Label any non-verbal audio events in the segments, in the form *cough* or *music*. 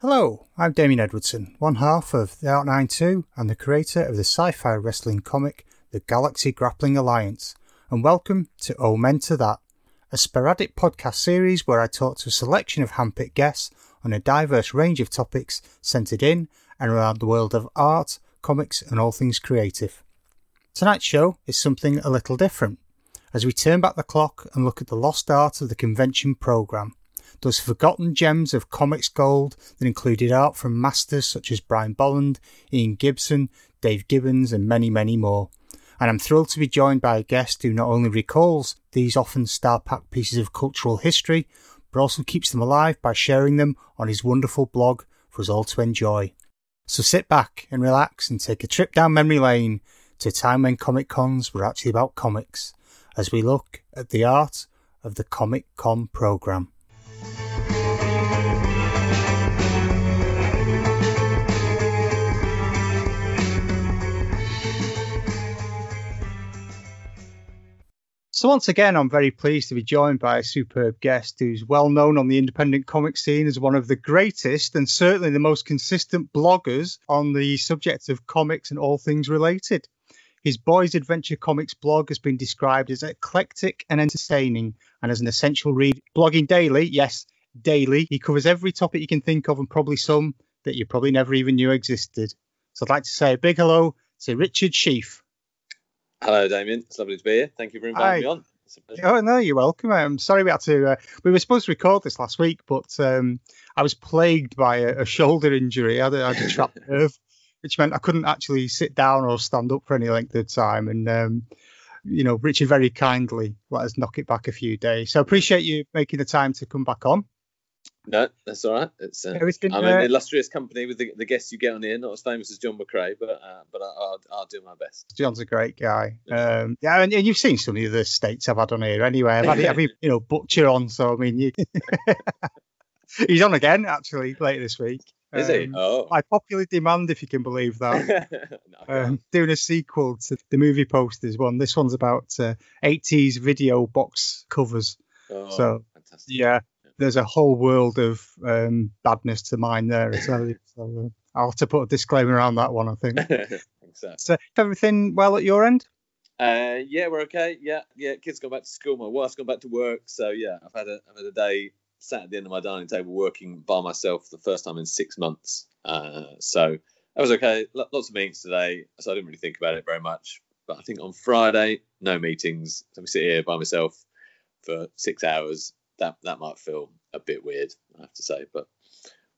Hello, I'm Damien Edwardson, one half of the Out92 and the creator of the sci fi wrestling comic The Galaxy Grappling Alliance, and welcome to Oh Men to That, a sporadic podcast series where I talk to a selection of handpicked guests on a diverse range of topics centered in and around the world of art, comics, and all things creative. Tonight's show is something a little different as we turn back the clock and look at the lost art of the convention programme those forgotten gems of comics gold that included art from masters such as Brian Bolland, Ian Gibson, Dave Gibbons, and many, many more. And I'm thrilled to be joined by a guest who not only recalls these often star packed pieces of cultural history, but also keeps them alive by sharing them on his wonderful blog for us all to enjoy. So sit back and relax and take a trip down memory lane to a time when Comic Cons were actually about comics, as we look at the art of the Comic Con programme. So once again, I'm very pleased to be joined by a superb guest who's well known on the independent comic scene as one of the greatest and certainly the most consistent bloggers on the subject of comics and all things related. His Boys Adventure Comics blog has been described as eclectic and entertaining and as an essential read. Blogging daily, yes, daily. He covers every topic you can think of and probably some that you probably never even knew existed. So I'd like to say a big hello to Richard Sheaf. Hello, Damien. It's lovely to be here. Thank you for inviting Hi. me on. Oh no, you're welcome. I'm sorry we had to. Uh, we were supposed to record this last week, but um, I was plagued by a, a shoulder injury. I had I had a trapped *laughs* nerve, which meant I couldn't actually sit down or stand up for any length of time. And um, you know, Richard very kindly let us knock it back a few days. So I appreciate you making the time to come back on. No, that's all right. It's uh, I'm uh, an illustrious company with the, the, guests you get on here, not as famous as John McCrea, but uh, but I, will I'll do my best. John's a great guy. Yeah, um, yeah and, and, you've seen some of the states I've had on here anyway. I've had, I've, *laughs* you know Butcher on, so I mean, you, *laughs* he's on again actually later this week. Is um, he? Oh. By popular demand, if you can believe that. *laughs* no, um, doing a sequel to the movie posters one. This one's about uh, 80s video box covers. Oh, so fantastic. yeah, there's a whole world of um, badness to mine there well. So uh, I'll have to put a disclaimer around that one, I think. *laughs* so. so, everything well at your end? Uh, yeah, we're okay. Yeah, yeah. Kids gone back to school. My wife's gone back to work. So yeah, I've had a I've had a day sat at the end of my dining table working by myself for the first time in six months. Uh, so that was okay. Lots of meetings today, so I didn't really think about it very much. But I think on Friday, no meetings. So we sit here by myself for six hours that that might feel a bit weird, I have to say, but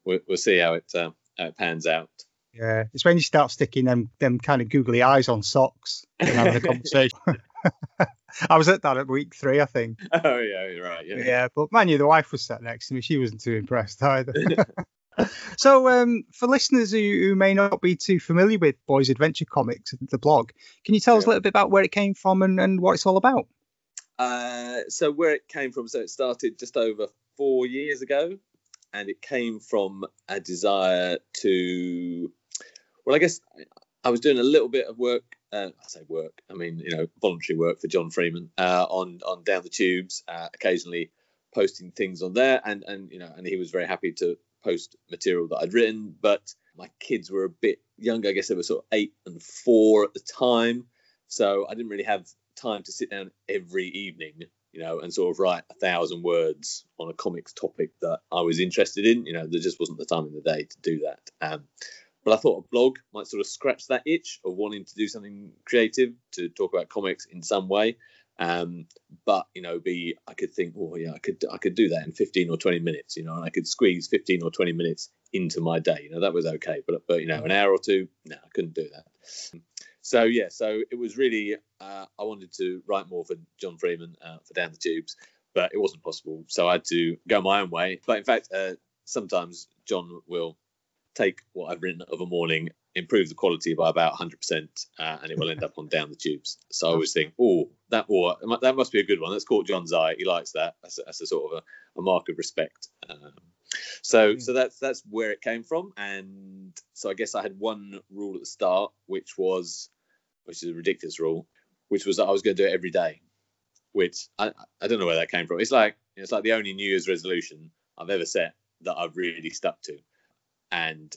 we'll, we'll see how it uh, how it pans out. Yeah, it's when you start sticking them them kind of googly eyes on socks and having a conversation. *laughs* I was at that at week three, I think. *laughs* Oh yeah, you're right. Yeah, yeah, but man, you the wife was sat next to me. She wasn't too impressed either. *laughs* so, um, for listeners who, who, may not be too familiar with Boys Adventure Comics, the blog, can you tell yeah. us a little bit about where it came from and, and what it's all about? Uh, so where it came from, so it started just over four years ago, and it came from a desire to, well, I guess I was doing a little bit of work. Uh, I say work, I mean you know voluntary work for John Freeman uh, on on Down the Tubes, uh, occasionally posting things on there, and and you know, and he was very happy to post material that I'd written, but my kids were a bit younger. I guess they were sort of eight and four at the time, so I didn't really have time to sit down every evening, you know, and sort of write a thousand words on a comics topic that I was interested in. You know, there just wasn't the time in the day to do that. Um, but I thought a blog might sort of scratch that itch of wanting to do something creative to talk about comics in some way. Um, but you know, be I could think, oh yeah, I could I could do that in 15 or 20 minutes, you know, and I could squeeze 15 or 20 minutes into my day. You know, that was okay. But but you know, an hour or two, no, I couldn't do that so yeah, so it was really uh, I wanted to write more for John Freeman uh, for Down the Tubes, but it wasn't possible. So I had to go my own way. But in fact, uh, sometimes John will take what I've written of a morning, improve the quality by about 100%, uh, and it will end up on Down the Tubes. So I always think, oh, that or that must be a good one. That's caught John's eye. He likes that. That's a, that's a sort of a, a mark of respect. Um, so so that's that's where it came from and so i guess i had one rule at the start which was which is a ridiculous rule which was that i was going to do it every day which i i don't know where that came from it's like it's like the only new year's resolution i've ever set that i've really stuck to and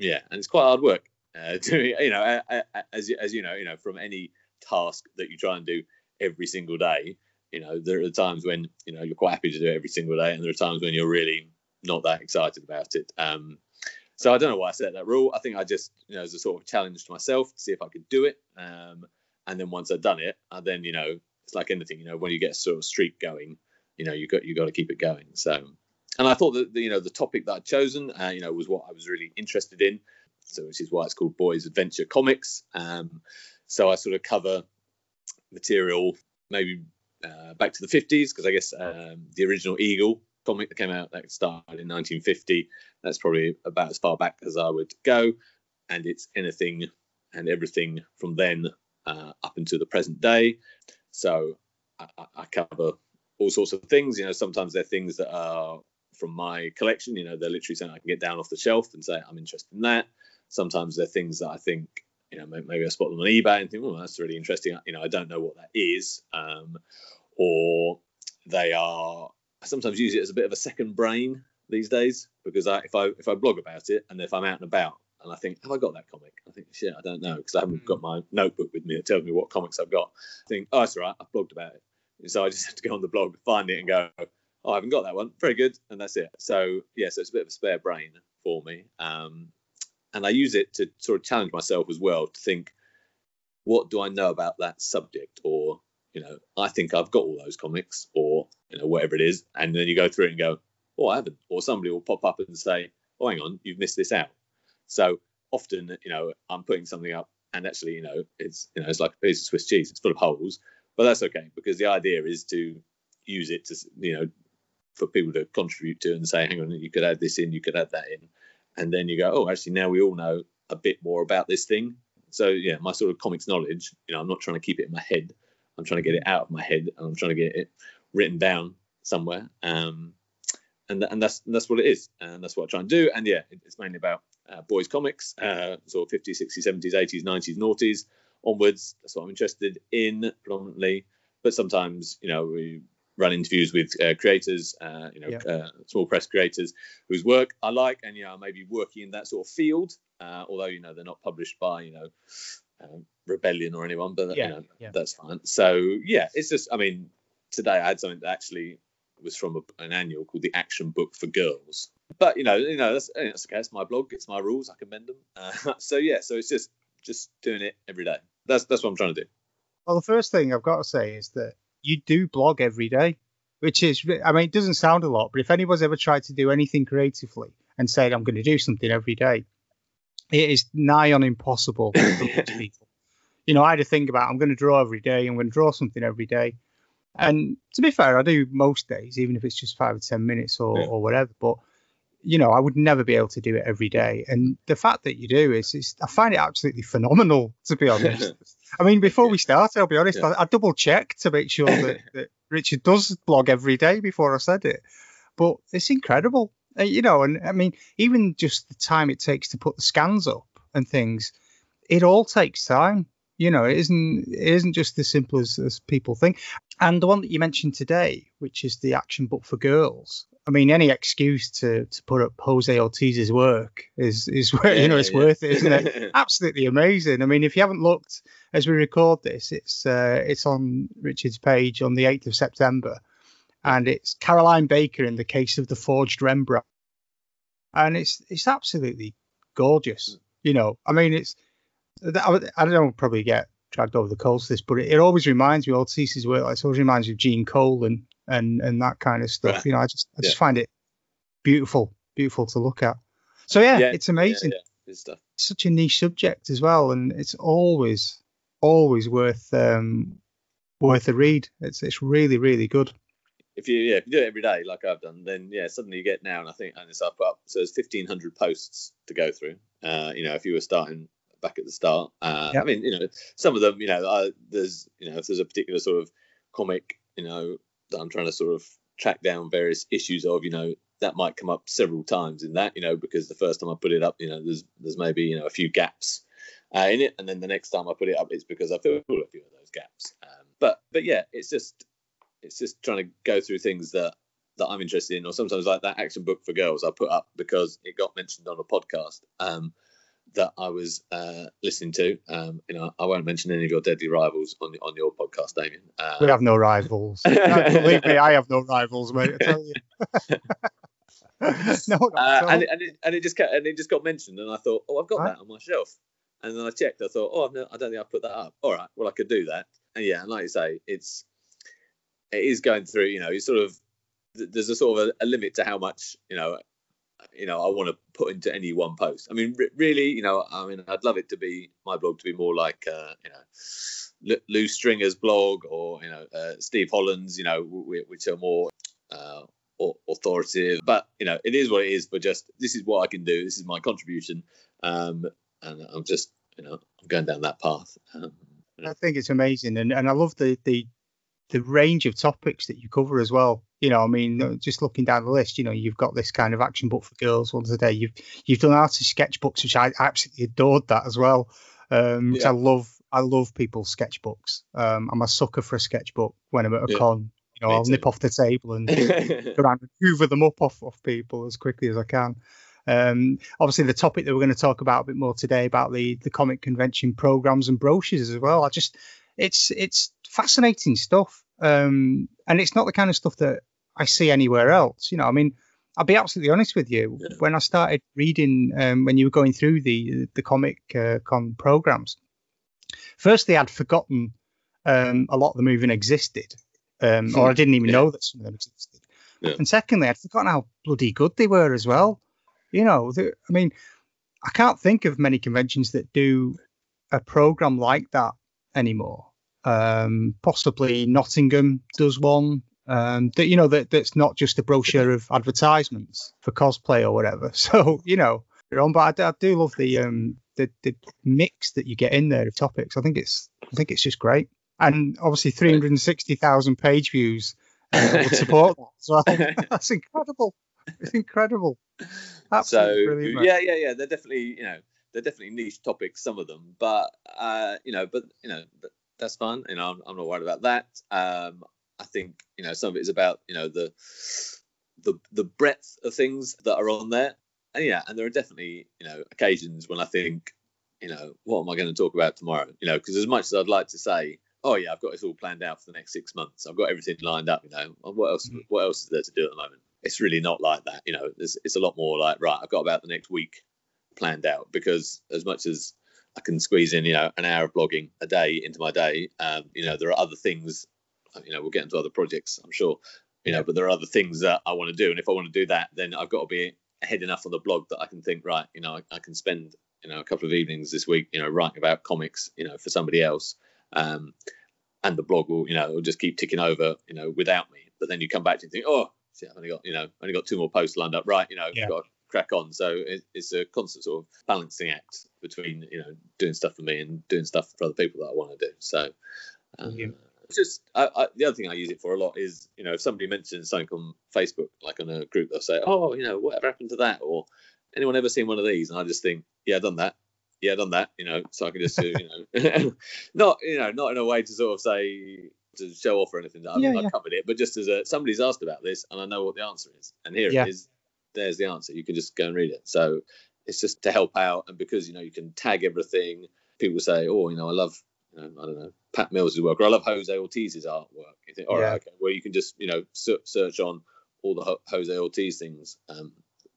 yeah, and it's quite hard work. Uh, *laughs* doing you know, as as you know, you know, from any task that you try and do every single day, you know, there are times when you know you're quite happy to do it every single day, and there are times when you're really not that excited about it. Um, so I don't know why I set that rule. I think I just, you know, as a sort of challenge to myself to see if I could do it. Um, and then once I've done it, I then, you know, it's like anything, you know, when you get a sort of streak going, you know, you got you got to keep it going. So, and I thought that the, you know the topic that I'd chosen, uh, you know, was what I was really interested in. So, which is why it's called Boys Adventure Comics. Um, so I sort of cover material maybe uh, back to the 50s because I guess um, the original Eagle comic that came out that started in 1950. That's probably about as far back as I would go, and it's anything and everything from then uh, up until the present day. So I, I, cover all sorts of things. You know, sometimes they're things that are from my collection. You know, they're literally something I can get down off the shelf and say I'm interested in that. Sometimes they're things that I think you know maybe I spot them on eBay and think, oh, that's really interesting. You know, I don't know what that is, um, or they are I sometimes use it as a bit of a second brain these days because I, if I if I blog about it and if I'm out and about and I think have I got that comic? I think shit I don't know because I haven't got hmm. my notebook with me that tells me what comics I've got. I think oh that's all right I've blogged about it, and so I just *laughs* have to go on the blog find it and go oh I haven't got that one very good and that's it. So yeah so it's a bit of a spare brain for me, um, and I use it to sort of challenge myself as well to think what do I know about that subject or you know, I think I've got all those comics or, you know, whatever it is. And then you go through it and go, oh, I haven't. Or somebody will pop up and say, oh, hang on, you've missed this out. So often, you know, I'm putting something up and actually, you know, it's, you know, it's like a piece of Swiss cheese. It's full of holes, but that's okay because the idea is to use it to, you know, for people to contribute to and say, hang on, you could add this in, you could add that in. And then you go, oh, actually, now we all know a bit more about this thing. So, yeah, my sort of comics knowledge, you know, I'm not trying to keep it in my head. I'm trying to get it out of my head and I'm trying to get it written down somewhere. Um, and, and that's that's what it is, and that's what I try and do. And yeah, it's mainly about uh, boys comics, uh, sort of 50s, 60s, 70s, 80s, 90s, noughties onwards. That's what I'm interested in predominantly. But sometimes, you know, we run interviews with uh, creators, uh, you know, yeah. uh, small press creators whose work I like, and you know, maybe working in that sort of field. Uh, although you know they're not published by you know um, rebellion or anyone, but yeah, you know, yeah. that's fine. So yeah, it's just I mean, today I had something that actually was from a, an annual called the Action Book for Girls. But you know, you know that's, that's okay. It's my blog. It's my rules. I can bend them. Uh, *laughs* so yeah, so it's just just doing it every day. That's that's what I'm trying to do. Well, the first thing I've got to say is that you do blog every day, which is I mean it doesn't sound a lot, but if anyone's ever tried to do anything creatively and said I'm going to do something every day, it is nigh on impossible for *laughs* people. You know, I had to think about I'm going to draw every day. I'm going to draw something every day. And to be fair, I do most days, even if it's just five or ten minutes or, yeah. or whatever. But you know, I would never be able to do it every day. And the fact that you do is, is I find it absolutely phenomenal, to be honest. *laughs* I mean, before we started, I'll be honest, yeah. I, I, double checked to make sure that, *laughs* that Richard does blog every day before I said it. But it's incredible. Uh, you know, and I mean, even just the time it takes to put the scans up and things, it all takes time. You know, it isn't it isn't just as simple as, as people think. And the one that you mentioned today, which is the action book for girls. I mean, any excuse to to put up Jose Ortiz's work is is *laughs* yeah, you know it's yeah. worth it, isn't it? *laughs* Absolutely amazing. I mean, if you haven't looked as we record this, it's uh, it's on Richard's page on the eighth of September and it's Caroline Baker in the case of the forged Rembrandt, and it's it's absolutely gorgeous. You know, I mean, it's I, I don't probably get dragged over the coals this, but it, it always reminds me. Of old Cease's work, like, it always reminds me of Gene Cole and and and that kind of stuff. You know, I just I just yeah. find it beautiful, beautiful to look at. So yeah, yeah it's amazing. Yeah, it's such a niche subject as well, and it's always always worth um worth a read. It's it's really really good if you yeah if you do it every day like I've done, then yeah suddenly you get now and I think and it's up up so there's fifteen hundred posts to go through. Uh, you know if you were starting back at the start, uh, yep. I mean you know some of them you know uh, there's you know if there's a particular sort of comic you know that I'm trying to sort of track down various issues of you know that might come up several times in that you know because the first time I put it up you know there's there's maybe you know a few gaps uh, in it and then the next time I put it up it's because I filled a few of those gaps. Um, but but yeah it's just it's just trying to go through things that that I'm interested in, or sometimes like that action book for girls I put up because it got mentioned on a podcast um, that I was uh, listening to. Um, you know, I won't mention any of your deadly rivals on on your podcast, Damien. Uh, we have no rivals. *laughs* no, believe me, I have no rivals, mate. I tell you. *laughs* no, uh, and, it, and, it, and it just and it just got mentioned, and I thought, oh, I've got right. that on my shelf. And then I checked. I thought, oh, no, I don't think I put that up. All right, well, I could do that. And yeah, and like you say, it's it is going through. You know, you sort of there's a sort of a, a, limit to how much you know you know I want to put into any one post. I mean, really, you know, I mean, I'd love it to be my blog to be more like uh, you know Lew Stringer's blog or you know uh, Steve Holland's, you know, which are more uh, authoritative. But you know, it is what it is. But just this is what I can do. This is my contribution, um, and I'm just you know I'm going down that path. Um, I think it's amazing, and, and I love the the the range of topics that you cover as well. You know, I mean, just looking down the list, you know, you've got this kind of action book for girls once a day. You've you've done artist sketchbooks, which I absolutely adored that as well. Um, yeah. I love I love people's sketchbooks. Um, I'm a sucker for a sketchbook when I'm at a yeah. con. You know, Me I'll too. nip off the table and *laughs* go around and hoover them up off off people as quickly as I can. Um, obviously, the topic that we're going to talk about a bit more today about the the comic convention programs and brochures as well. I just it's it's fascinating stuff, um, and it's not the kind of stuff that I see anywhere else. You know, I mean, I'll be absolutely honest with you. Yeah. When I started reading, um, when you were going through the the comic uh, con programs, firstly I'd forgotten um, a lot of them even existed, um, or I didn't even yeah. know that some of them existed. Yeah. And secondly, I'd forgotten how bloody good they were as well. You know, I mean, I can't think of many conventions that do a program like that anymore. Um, possibly Nottingham does one. Um, that you know that that's not just a brochure of advertisements for cosplay or whatever. *laughs* So you know, but I, I do love the um the, the mix that you get in there of topics. I think it's I think it's just great, and obviously 360,000 page views uh, would support that as *laughs* well. That's incredible. It's incredible. Absolutely so yeah, yeah, yeah. They're definitely you know they're definitely niche topics, some of them, but uh, you know, but you know, that's fun. You know, I'm, I'm not worried about that. Um, I think you know some of it is about you know the the the breadth of things that are on there, and yeah, and there are definitely you know occasions when I think you know what am I going to talk about tomorrow? You know, because as much as I'd like to say. Oh yeah, I've got this all planned out for the next six months. I've got everything lined up. You know, what else? Mm-hmm. What else is there to do at the moment? It's really not like that. You know, it's, it's a lot more like right. I've got about the next week planned out because as much as I can squeeze in, you know, an hour of blogging a day into my day, um, you know, there are other things, you know, we'll get into other projects, I'm sure, you know, but there are other things that I want to do. And if I want to do that, then I've got to be ahead enough on the blog that I can think, right, you know, I, I can spend, you know, a couple of evenings this week, you know, writing about comics, you know, for somebody else. Um, and the blog will, you know, will just keep ticking over, you know, without me. But then you come back to and think, oh, see, I've only got, you know, only got two more posts lined up, right? You know, yeah. got crack on. So it, it's a constant sort of balancing act between you know doing stuff for me and doing stuff for other people that I want to do. So um, yeah. Just I, I, the other thing I use it for a lot is you know if somebody mentions something on Facebook, like on a group, they'll say, oh, you know, whatever happened to that, or anyone ever seen one of these? And I just think, yeah, I've done that. Yeah, I've done that. You know, so I can just do, you know, *laughs* not you know, not in a way to sort of say to show off or anything. I've, yeah, I've yeah. covered it, but just as a somebody's asked about this and I know what the answer is, and here yeah. it is there's the answer. You can just go and read it. So it's just to help out, and because you know you can tag everything. People say, "Oh, you know, I love, you know, I don't know, Pat Mills' work, or I love Jose Ortiz's artwork." You think, "All yeah. right, okay." Well, you can just you know search on all the Jose Ortiz things um,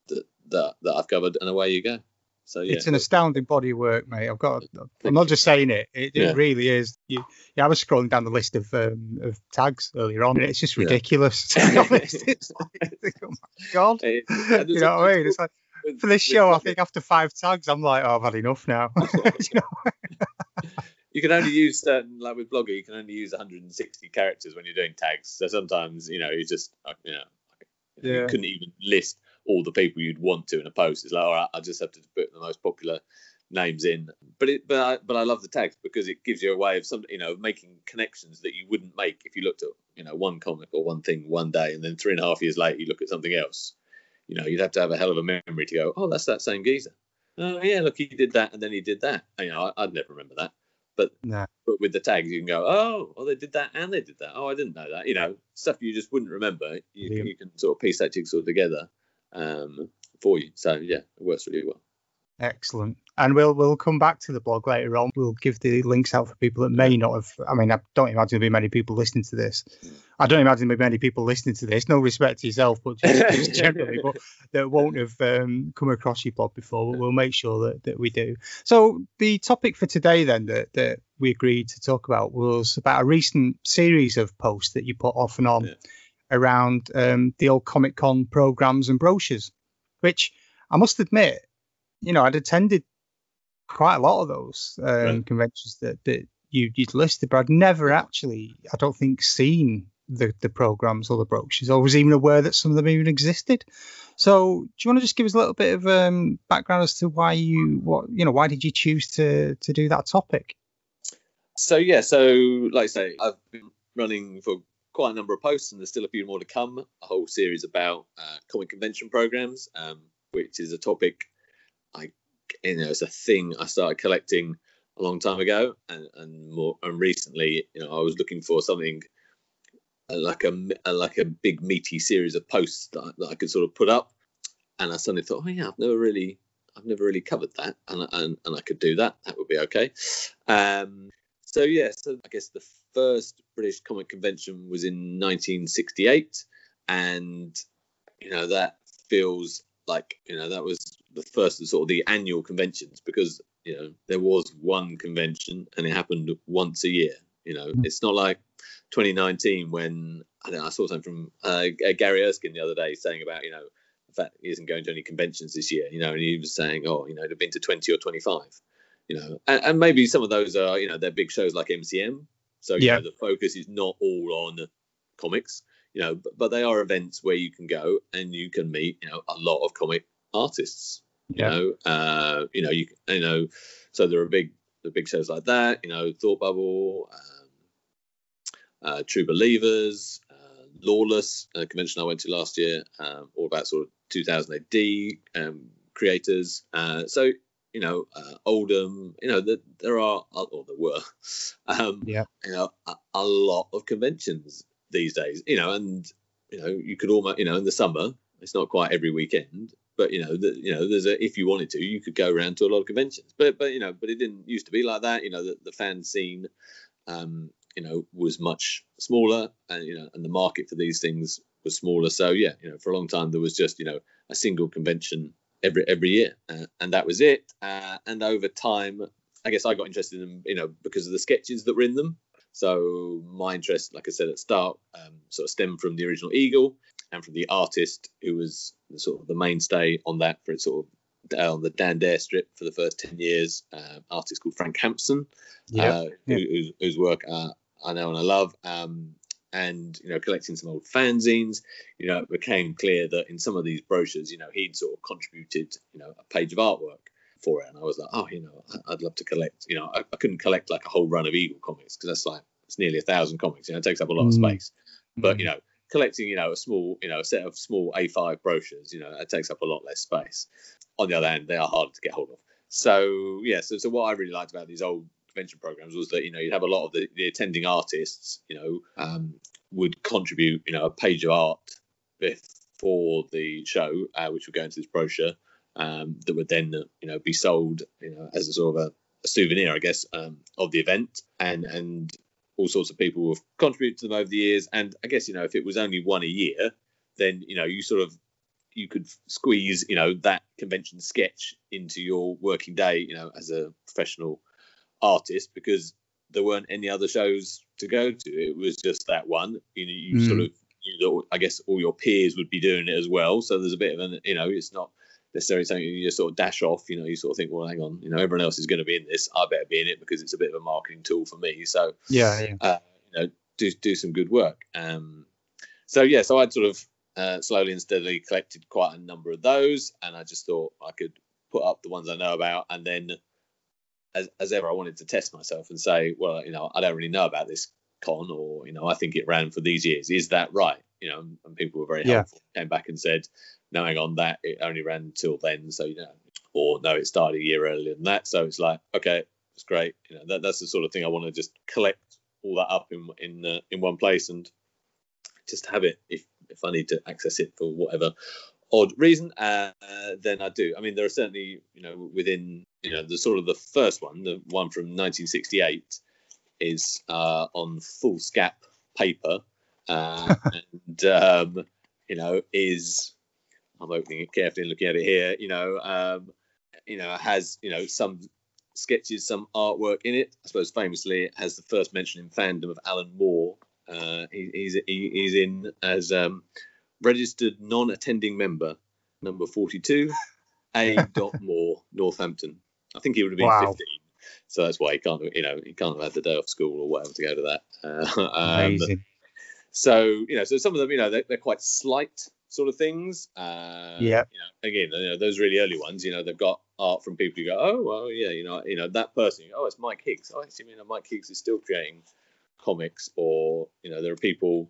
that, that that I've covered, and away you go. So yeah, it's an astounding body of work, mate. I've got. I'm not just saying it. It, yeah. it really is. You, yeah, I was scrolling down the list of um, of tags earlier on, and it's just ridiculous. Yeah. To be honest, it's like, oh my god, it, *laughs* you know what I mean? It's like with, for this show, I think after five tags, I'm like, oh, I've had enough now. *laughs* *laughs* you, know? You can only use certain, like with Blogger, you can only use 160 characters when you're doing tags. So sometimes, you know, you just, uh, you know, yeah. you couldn't even list all the people you'd want to in a post. It's like, all right, I just have to put the most popular names in. But it, but I, but I love the tags because it gives you a way of some, you know, making connections that you wouldn't make if you looked at, you know, one comic or one thing one day, and then three and a half years later you look at something else. You know, you'd have to have a hell of a memory to go, oh, that's that same geezer. Oh yeah, look, he did that, and then he did that. You know, I, would never remember that. But Nah. but with the tags, you can go, oh, well, they did that and they did that. Oh, I didn't know that. You know, stuff you just wouldn't remember. You, Brilliant. you can sort of piece that jigsaw together um, for you. So yeah, it works really well. Excellent. And we'll we'll come back to the blog later on. We'll give the links out for people that may not have. I mean, I don't imagine there'll be many people listening to this. I don't imagine there'll be many people listening to this. No respect to yourself, but just, *laughs* generally, but that won't have um, come across your blog before. But we'll make sure that, that we do. So the topic for today, then, that, that we agreed to talk about was about a recent series of posts that you put off and on Yeah. around um, the old Comic Con programs and brochures, which I must admit, you know, I'd attended quite a lot of those um, Right. conventions that, that you'd listed, but I'd never actually, I don't think, seen the, the programs or the brochures or was even aware that some of them even existed. So, do you want to just give us a little bit of um, background as to why you, what, you know, why did you choose to to do that topic? So yeah, so like I say, I've been running for quite a number of posts, and there's still a few more to come. A whole series about uh, comic convention programs, um, which is a topic I, you know, it's a thing I started collecting a long time ago, and and more and recently, you know, I was looking for something like a, a like a big meaty series of posts that, I- that I could sort of put up, and I suddenly thought, oh yeah, I've never really. I've never really covered that, and, and and I could do that. That would be okay. Um, so yeah, so I guess the first British comic convention was in 1968, and you know that feels like you know that was the first of sort of the annual conventions because you know there was one convention and it happened once a year. You know, Mm. it's not like 2019 when I, don't know, I saw something from uh, Gary Erskine the other day saying about you know the fact he isn't going to any conventions this year. You know, and he was saying, oh, you know, it'd been to 20 or 25 you know, and, and maybe some of those are, you know, they're big shows like MCM. So, you Yeah. know, the focus is not all on comics, you know, but, but they are events where you can go and you can meet, you know, a lot of comic artists, you Yeah. know, uh, you know, you, you know, so there are big, the big shows like that, you know, Thought Bubble, um, uh, True Believers, uh, Lawless, a convention I went to last year, um, all about sort of 2000 AD um, creators. Uh, so, you know, uh, Oldham, you know, the, there are, or there were, um, Yeah. you know, a, a lot of conventions these days, you know, and, you know, you could almost, you know, in the summer, it's not quite every weekend, but, you know, the, you know, there's a, if you wanted to, you could go around to a lot of conventions, but, but, you know, but it didn't used to be like that, you know, the, the fan scene, um, you know, was much smaller and, you know, and the market for these things was smaller. So, yeah, you know, for a long time, there was just, you know, a single convention every every year, uh, and that was it. Uh, and over time, I guess I got interested in them, you know, because of the sketches that were in them. So my interest, like I said at the start, um, sort of stemmed from the original Eagle and from the artist who was sort of the mainstay on that for its sort of uh, on the Dan Dare strip for the first ten years. Uh, artist called Frank Hampson, Yeah. uh, yeah. who, whose, whose work uh, I know and I love. Um, and you know, collecting some old fanzines, you know, it became clear that in some of these brochures, you know, he'd sort of contributed, you know, a page of artwork for it, and I was like, oh, you know, I'd love to collect. You know, I, I couldn't collect like a whole run of Eagle comics because that's like it's nearly a thousand comics. You know, it takes up a lot of Mm. space. But you know, collecting, you know, a small, you know, a set of small A5 brochures, you know, it takes up a lot less space. On the other hand, they are harder to get hold of. So yeah, so so what I really liked about these old convention programs was that you know you'd have a lot of the, the attending artists, you know, um, would contribute, you know, a page of art before the show, uh, which would go into this brochure, um, that would then, you know, be sold, you know, as a sort of a, a souvenir, I guess, um, of the event, and and all sorts of people have contributed to them over the years. And I guess you know, if it was only one a year, then you know, you sort of you could squeeze, you know, that convention sketch into your working day, you know, as a professional artist because there weren't any other shows to go to. It was just that one. You know, you Mm. sort of, you I guess all your peers would be doing it as well. So there's a bit of an, you know, it's not necessarily something you just sort of dash off. You know, you sort of think, well, hang on, you know, everyone else is going to be in this. I better be in it because it's a bit of a marketing tool for me. So yeah, yeah. uh, you know, do do some good work. Um, so yeah, so I'd sort of uh, slowly and steadily collected quite a number of those, and I just thought I could put up the ones I know about, and then as, as ever, I wanted to test myself and say, well, you know, I don't really know about this con, or you know, I think it ran for these years. Is that right? You know, and, people were very Yeah. helpful. Came back and said, no, hang on, that it only ran till then, so you know, or no, it started a year earlier than that. So it's like, okay, it's great. You know, that, that's the sort of thing I want to just collect all that up in in uh, in one place and just have it if if I need to access it for whatever odd reason, uh, then I do. I mean, there are certainly, you know, within, you know, the sort of the first one, the one from 1968, is uh, on foolscap paper, uh, *laughs* and um, you know, is I'm opening it carefully and looking at it here. You know, um, you know, has you know some sketches, some artwork in it. I suppose famously, it has the first mention in fandom of Alan Moore. Uh, he, he's he, he's in as um, registered non-attending member number 42 a dot moore northampton i think he would have been Wow. 15 so that's why he can't you know he can't have had the day off school or whatever to go to that uh, um, Amazing. so you know so some of them you know they're, they're quite slight sort of things uh Yeah. you know again you know those really early ones you know they've got art from people who go oh well yeah you know you know that person oh it's mike higgs oh actually you know mike higgs is still creating comics or you know there are people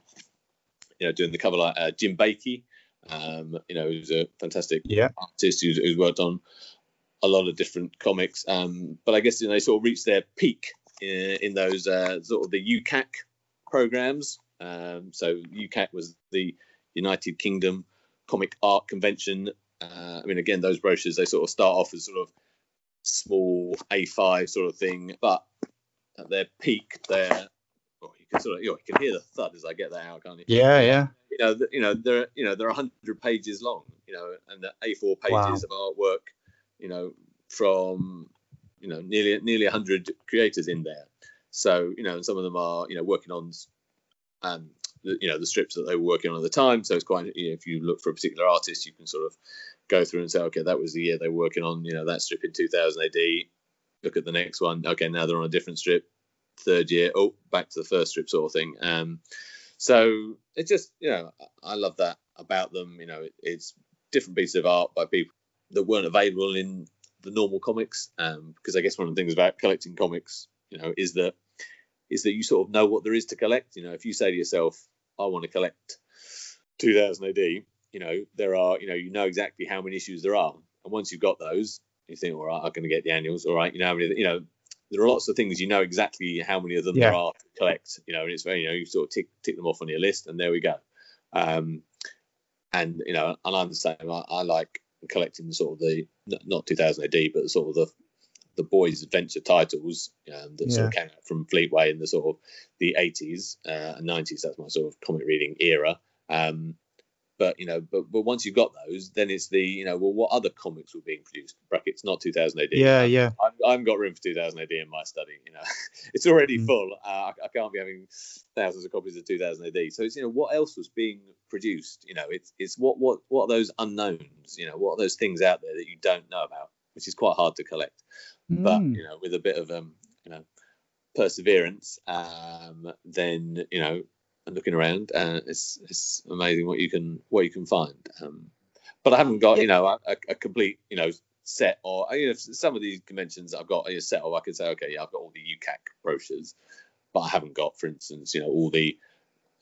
you know doing the cover like uh, jim baikie um you know who's a fantastic Yeah. artist who's, who's worked on a lot of different comics. Um, but I guess you know, they sort of reached their peak in, in those uh, sort of the UCAC programs. Um, so UCAC was the United Kingdom Comic Art Convention. Uh, I mean, again, those brochures they sort of start off as sort of small A5 sort of thing, but at their peak, they're oh, you can sort of you, know, you can hear the thud as I get that out, can't you? Yeah, yeah. you know, you know, they're you know they're hundred pages long, you know, and the A4 pages Wow. of artwork, you know, from you know nearly nearly hundred creators in there. So you know, and some of them are you know working on, um, the, you know, the strips that they were working on at the time. So it's quite you know, if you look for a particular artist, you can sort of go through and say, okay, that was the year they were working on, you know, that strip in 2000 AD. Look at the next one. Okay, now they're on a different strip. Third year, oh, back to the first strip sort of thing. Um, so it's just you know I I love that about them. You know, it, it's different pieces of art by people that weren't available in the normal comics. Um, because I guess one of the things about collecting comics, you know, is that is that you sort of know what there is to collect. You know, if you say to yourself, I want to collect 2000 AD, you know, there are, you know, you know exactly how many issues there are, and once you've got those, you think, all right, I'm going to get the annuals. All right, you know, how many, you know, there are lots of things you know exactly how many of them Yeah. there are to collect. You know, and it's very, you know, you sort of tick tick them off on your list, and there we go. Um, and you know, and I'm the same. I, I like collecting the sort of the not 2000 AD, but sort of the the boys' adventure titles um, that sort of came out from Fleetway in the sort of the 80s uh, and 90s. That's my sort of comic reading era. Um, but you know, but but once you've got those, then it's the you know, well, what other comics were being produced? Brackets not 2000 AD. Yeah, yeah. I've, I haven't got room for 2000 AD in my study. You know, *laughs* it's already Mm. full. Uh, I, I can't be having thousands of copies of 2000 AD. So it's you know what else was being produced. You know, it's it's what what what are those unknowns? You know, what are those things out there that you don't know about, which is quite hard to collect. But Mm. you know, with a bit of um, you know, perseverance, um, then you know, and looking around, uh, it's it's amazing what you can what you can find. Um, but I haven't got you know a, a complete you know set or you know some of these conventions I've got a set of I can say okay yeah I've got all the UCAC brochures, but I haven't got for instance you know all the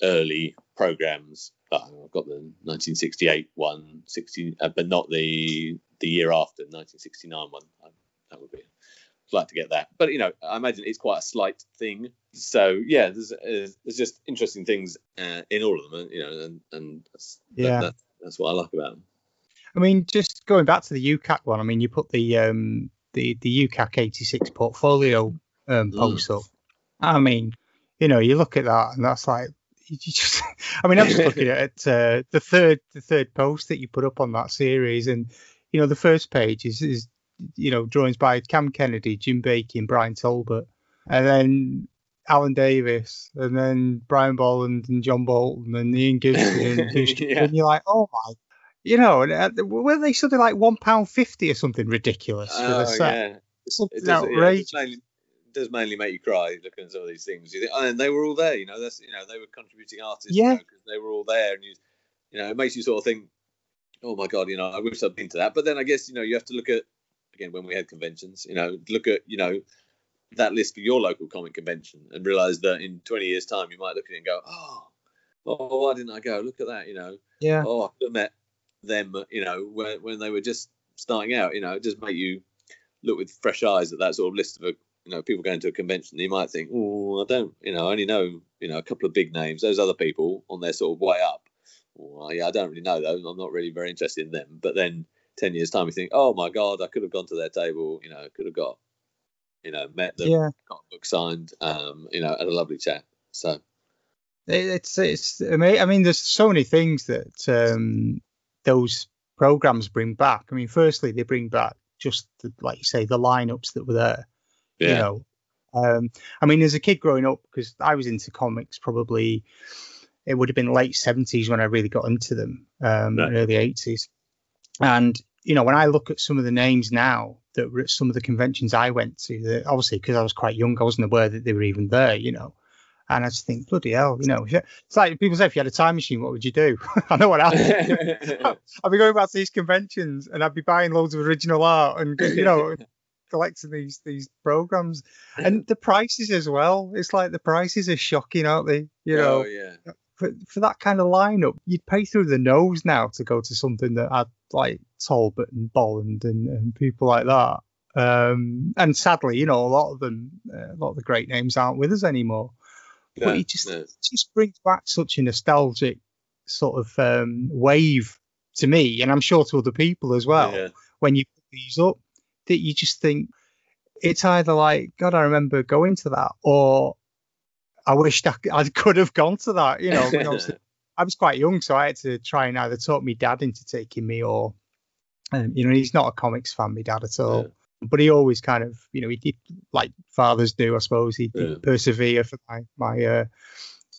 early programs. I've got the 1968 one, 60, uh, but not the the year after 1969 one. I, that would be. Like to get that, but you know, I imagine it's quite a slight thing. So yeah, there's uh, there's just interesting things uh, in all of them, you know, and and that's, Yeah. that, that's what I like about them. I mean, just going back to the UCAC one. I mean, you put the um the the UCAC 86 portfolio um Mm. post up. I mean, you know, you look at that and that's like you just. *laughs* I mean, I'm just looking *laughs* at uh, the third the third post that you put up on that series, and you know, the first page is is you know drawings by Cam Kennedy, Jim Baikie, and Bryan Talbot, and then. Alan Davis, and then Brian Bolland and John Bolton and Ian Gibson, and, *laughs* Yeah. and you're like, oh my you know, and, uh, were they something like one pound fifty or something ridiculous for Oh, the set? yeah. Something It does, yeah, it outrageous. does mainly, does mainly make you cry looking at some of these things. You think, oh, and they were all there, you know. That's you know they were contributing artists, Yeah. you know, they were all there, and you, you know, it makes you sort of think, oh my god, you know, I wish I'd been to that. But then I guess you know you have to look at again when we had conventions, you know, look at you know that list for your local comic convention and realize that in 20 years time you might look at it and go, oh, oh, why didn't I go? Look at that, you know Yeah, oh, I could have met them, you know, when, when they were just starting out, you know, it just make you look with fresh eyes at that sort of list of a, you know, people going to a convention, you might think, oh, I don't, you know, I only know, you know, a couple of big names. Those other people on their sort of way up. Well, yeah, I don't really know those. I'm not really very interested in them. But then ten years time, you think, oh my god, I could have gone to their table. You know, could have got, you know, met them, Yeah. got a book signed. Um, you know, had a lovely chat. So It's it's amazing. I mean, there's so many things that um, those programs bring back. I mean, firstly, they bring back just the, like you say, the lineups that were there. yeah, You know, um, I mean, as a kid growing up, because I was into comics, probably it would have been late seventies when I really got into them, um, early eighties. And you know, when I look at some of the names now that were at some of the conventions I went to, that obviously because I was quite young, I wasn't aware that they were even there. You know. And I just think, bloody hell, you know, it's like people say, if you had a time machine, what would you do? *laughs* I know what I would. *laughs* *laughs* I'd be going back to these conventions and I'd be buying loads of original art and you know collecting these these programs and the prices as well. It's like the prices are shocking, aren't they? You oh, know, oh yeah, for for that kind of lineup, you'd pay through the nose now to go to something that had like Talbot and Bolland and, and people like that. Um, and sadly, you know, a lot of them, uh, a lot of the great names aren't with us anymore. no, but it just no. it just brings back such a nostalgic sort of um, wave to me, and I'm sure to other people as well. Yeah. When you put these up, that you just think it's either like God, I remember going to that, or I wished I could have gone to that. You know, *laughs* I was quite young, so I had to try and either talk my dad into taking me, or um, you know, he's not a comics fan, my dad at all. Yeah. But he always kind of, you know, he did like fathers do, I suppose. He did Yeah. persevere for my my, uh,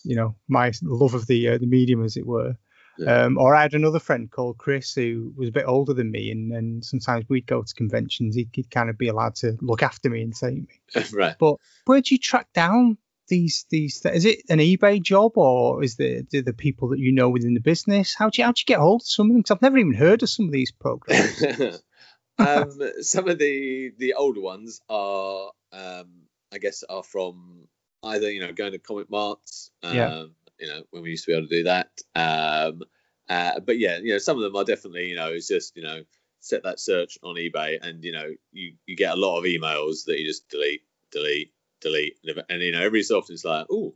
you know, my love of the uh, the medium, as it were. Yeah. Um, or I had another friend called Chris who was a bit older than me, and, and sometimes we'd go to conventions. He'd, he'd kind of be allowed to look after me and take me. *laughs* right. But where'd you track down these these? Is it an eBay job or is the do the people that you know within the business? How do you how do you get hold of some of them? Because I've never even heard of some of these programs. *laughs* *laughs* um, some of the the older ones are, um, I guess, are from either you know going to comic marts, um, Yeah. you know, when we used to be able to do that. Um, uh, but yeah, you know, some of them are definitely, you know, it's just you know, set that search on eBay, and you know, you you get a lot of emails that you just delete, delete, delete, and you know, every so often it's like, oh,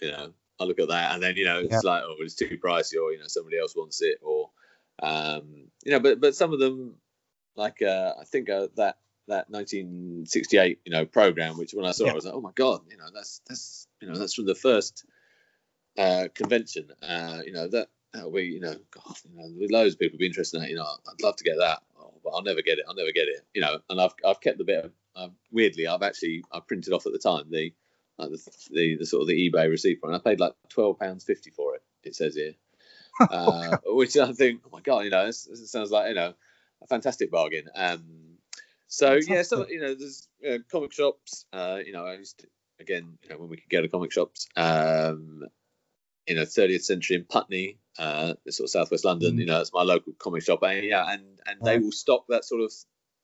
you know, I look at that, and then you know, it's Yeah. like, oh, it's too pricey, or you know, somebody else wants it, or um, you know, but but some of them like uh, I think uh, that that 1968 you know program, which when I saw it, I was like, oh my god, you know that's that's you know that's from the first uh, convention. Uh, you know that uh, we you know God, you know with loads of people be interested in that. You know, I'd love to get that, oh, but I'll never get it. I'll never get it. You know, and I've I've kept the bit. Of, uh, weirdly, I've actually I printed off at the time the. The, the the sort of the eBay receipt for it. And I paid like twelve pounds fifty for it. It says here, *laughs* uh, which I think, oh my god, you know, this, this sounds like you know a fantastic bargain. Um, so yeah, so you know, there's uh, comic shops. Uh, you know, I used to again, you know, when we could go to comic shops. Um, you know, 30th Century in Putney, uh, sort of southwest London. Mm. You know, it's my local comic shop. And, yeah, and and they will stock that sort of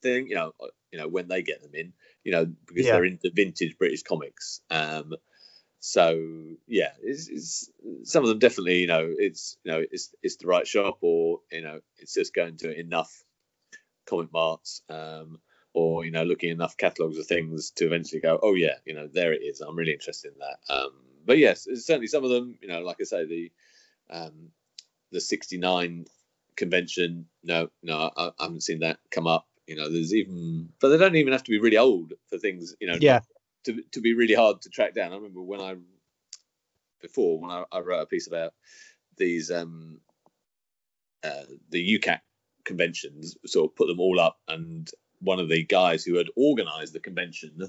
thing. You know, uh, you know when they get them in. You know, because Yeah. they're into vintage British comics. Um, so yeah, it's, it's some of them definitely. You know, it's you know it's it's the right shop, or you know, it's just going to enough comic marts. Um, or you know, looking enough catalogs of things to eventually go, oh yeah, you know, there it is. I'm really interested in that. Um, but yes, certainly some of them. You know, like I say, the um, the '69 convention. No, no, I, I haven't seen that come up. You know, there's even, but they don't even have to be really old for things. You know, Yeah. to to be really hard to track down. I remember when I before when I, I wrote a piece about these um uh, the UCAC conventions, sort of put them all up, and one of the guys who had organised the convention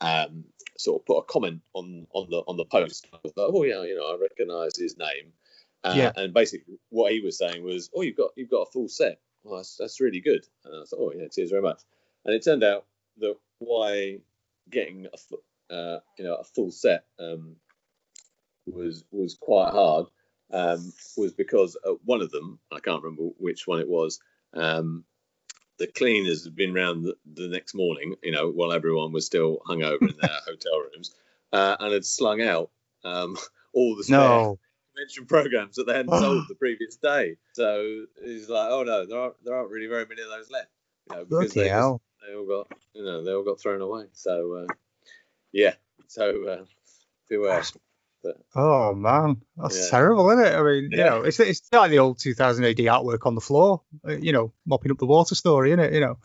um, sort of put a comment on on the on the post. I was like, oh yeah, you know, I recognise his name. Uh, Yeah. And basically, what he was saying was, oh, you've got you've got a full set. Well, that's, that's really good. And I thought, oh yeah, cheers very much. And it turned out that why getting a uh, you know a full set um, was was quite hard um, was because uh, one of them I can't remember which one it was. Um, the cleaners had been round the, the next morning, you know, while everyone was still hungover in their *laughs* hotel rooms, uh, and had slung out um, *laughs* all the spare no. Convention programs that they hadn't sold *sighs* the previous day. So he's like, "Oh no, there aren't there aren't really very many of those left." You know, because Bloody they hell. just, they all got you know they all got thrown away. So uh, yeah, so uh, beware. But, Oh man, that's Yeah. terrible, isn't it? I mean, you know, it's it's like the old 2000 AD artwork on the floor, uh, you know, mopping up the water story, isn't it? You know,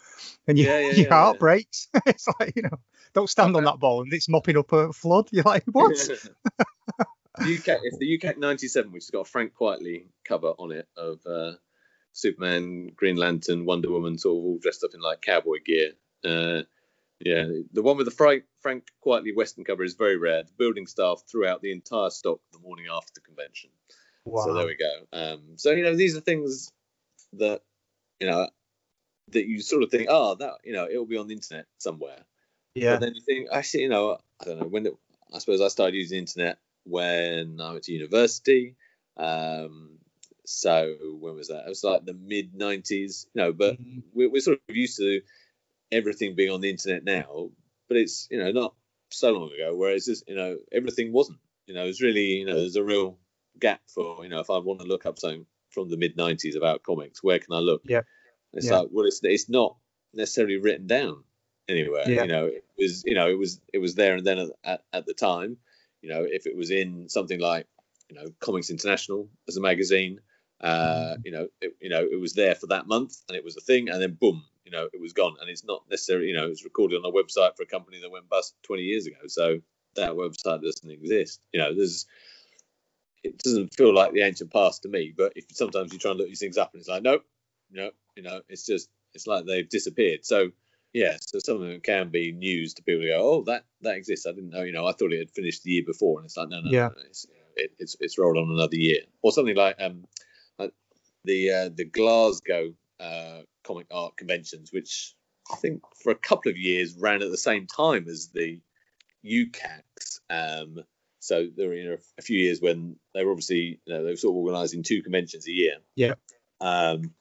and you, Yeah, yeah, *laughs* your yeah, heart yeah. breaks. *laughs* it's like you know, don't stand on *laughs* that ball and it's mopping up a flood. You're like, what? UK, it's the UK 97, which has got a Frank Quitely cover on it of uh, Superman, Green Lantern, Wonder Woman, sort of all dressed up in like cowboy gear. Uh, yeah, the one with the Frank, Frank Quitely Western cover is very rare. The building staff threw out the entire stock the morning after the convention. Wow. So there we go. Um, so you know, these are things that you know that you sort of think, oh, that you know, it'll be on the internet somewhere. yeah. But then you think, actually, you know, I don't know when. It, I suppose I started using the internet when I went to university. Um, so when was that? It was like the mid '90s. You know, but Mhm. we're, we're sort of used to everything being on the internet now. But it's you know not so long ago Whereas just you know everything wasn't. You know, it's really you know there's a real gap for you know if I want to look up something from the mid '90s about comics, where can I look? Yeah. It's Yeah. like well, it's it's not necessarily written down anywhere. Yeah. You know, it was you know it was it was there and then at, at, at the time. You know, if it was in something like you know Comics International as a magazine, uh, you know, it, you know it was there for that month and it was a thing, and then boom, you know, it was gone. And it's not necessarily you know it was recorded on a website for a company that went bust 20 years ago, so that website doesn't exist. You know, there's it doesn't feel like the ancient past to me. But if sometimes you try and look these things up and it's like, nope, no, you know, it's just it's like they've disappeared. So yeah, so some of them can be news to people who go, oh, that that exists. I didn't know. You know, I thought it had finished the year before, and it's like, no, no, Yeah. no, no it's, it, it's it's rolled on another year, or something like um, the uh, the Glasgow uh, comic art conventions, which I think for a couple of years ran at the same time as the UCACs. Um, so there were you know, a few years when they were obviously you know they were sort of organising two conventions a year. Yeah. Um,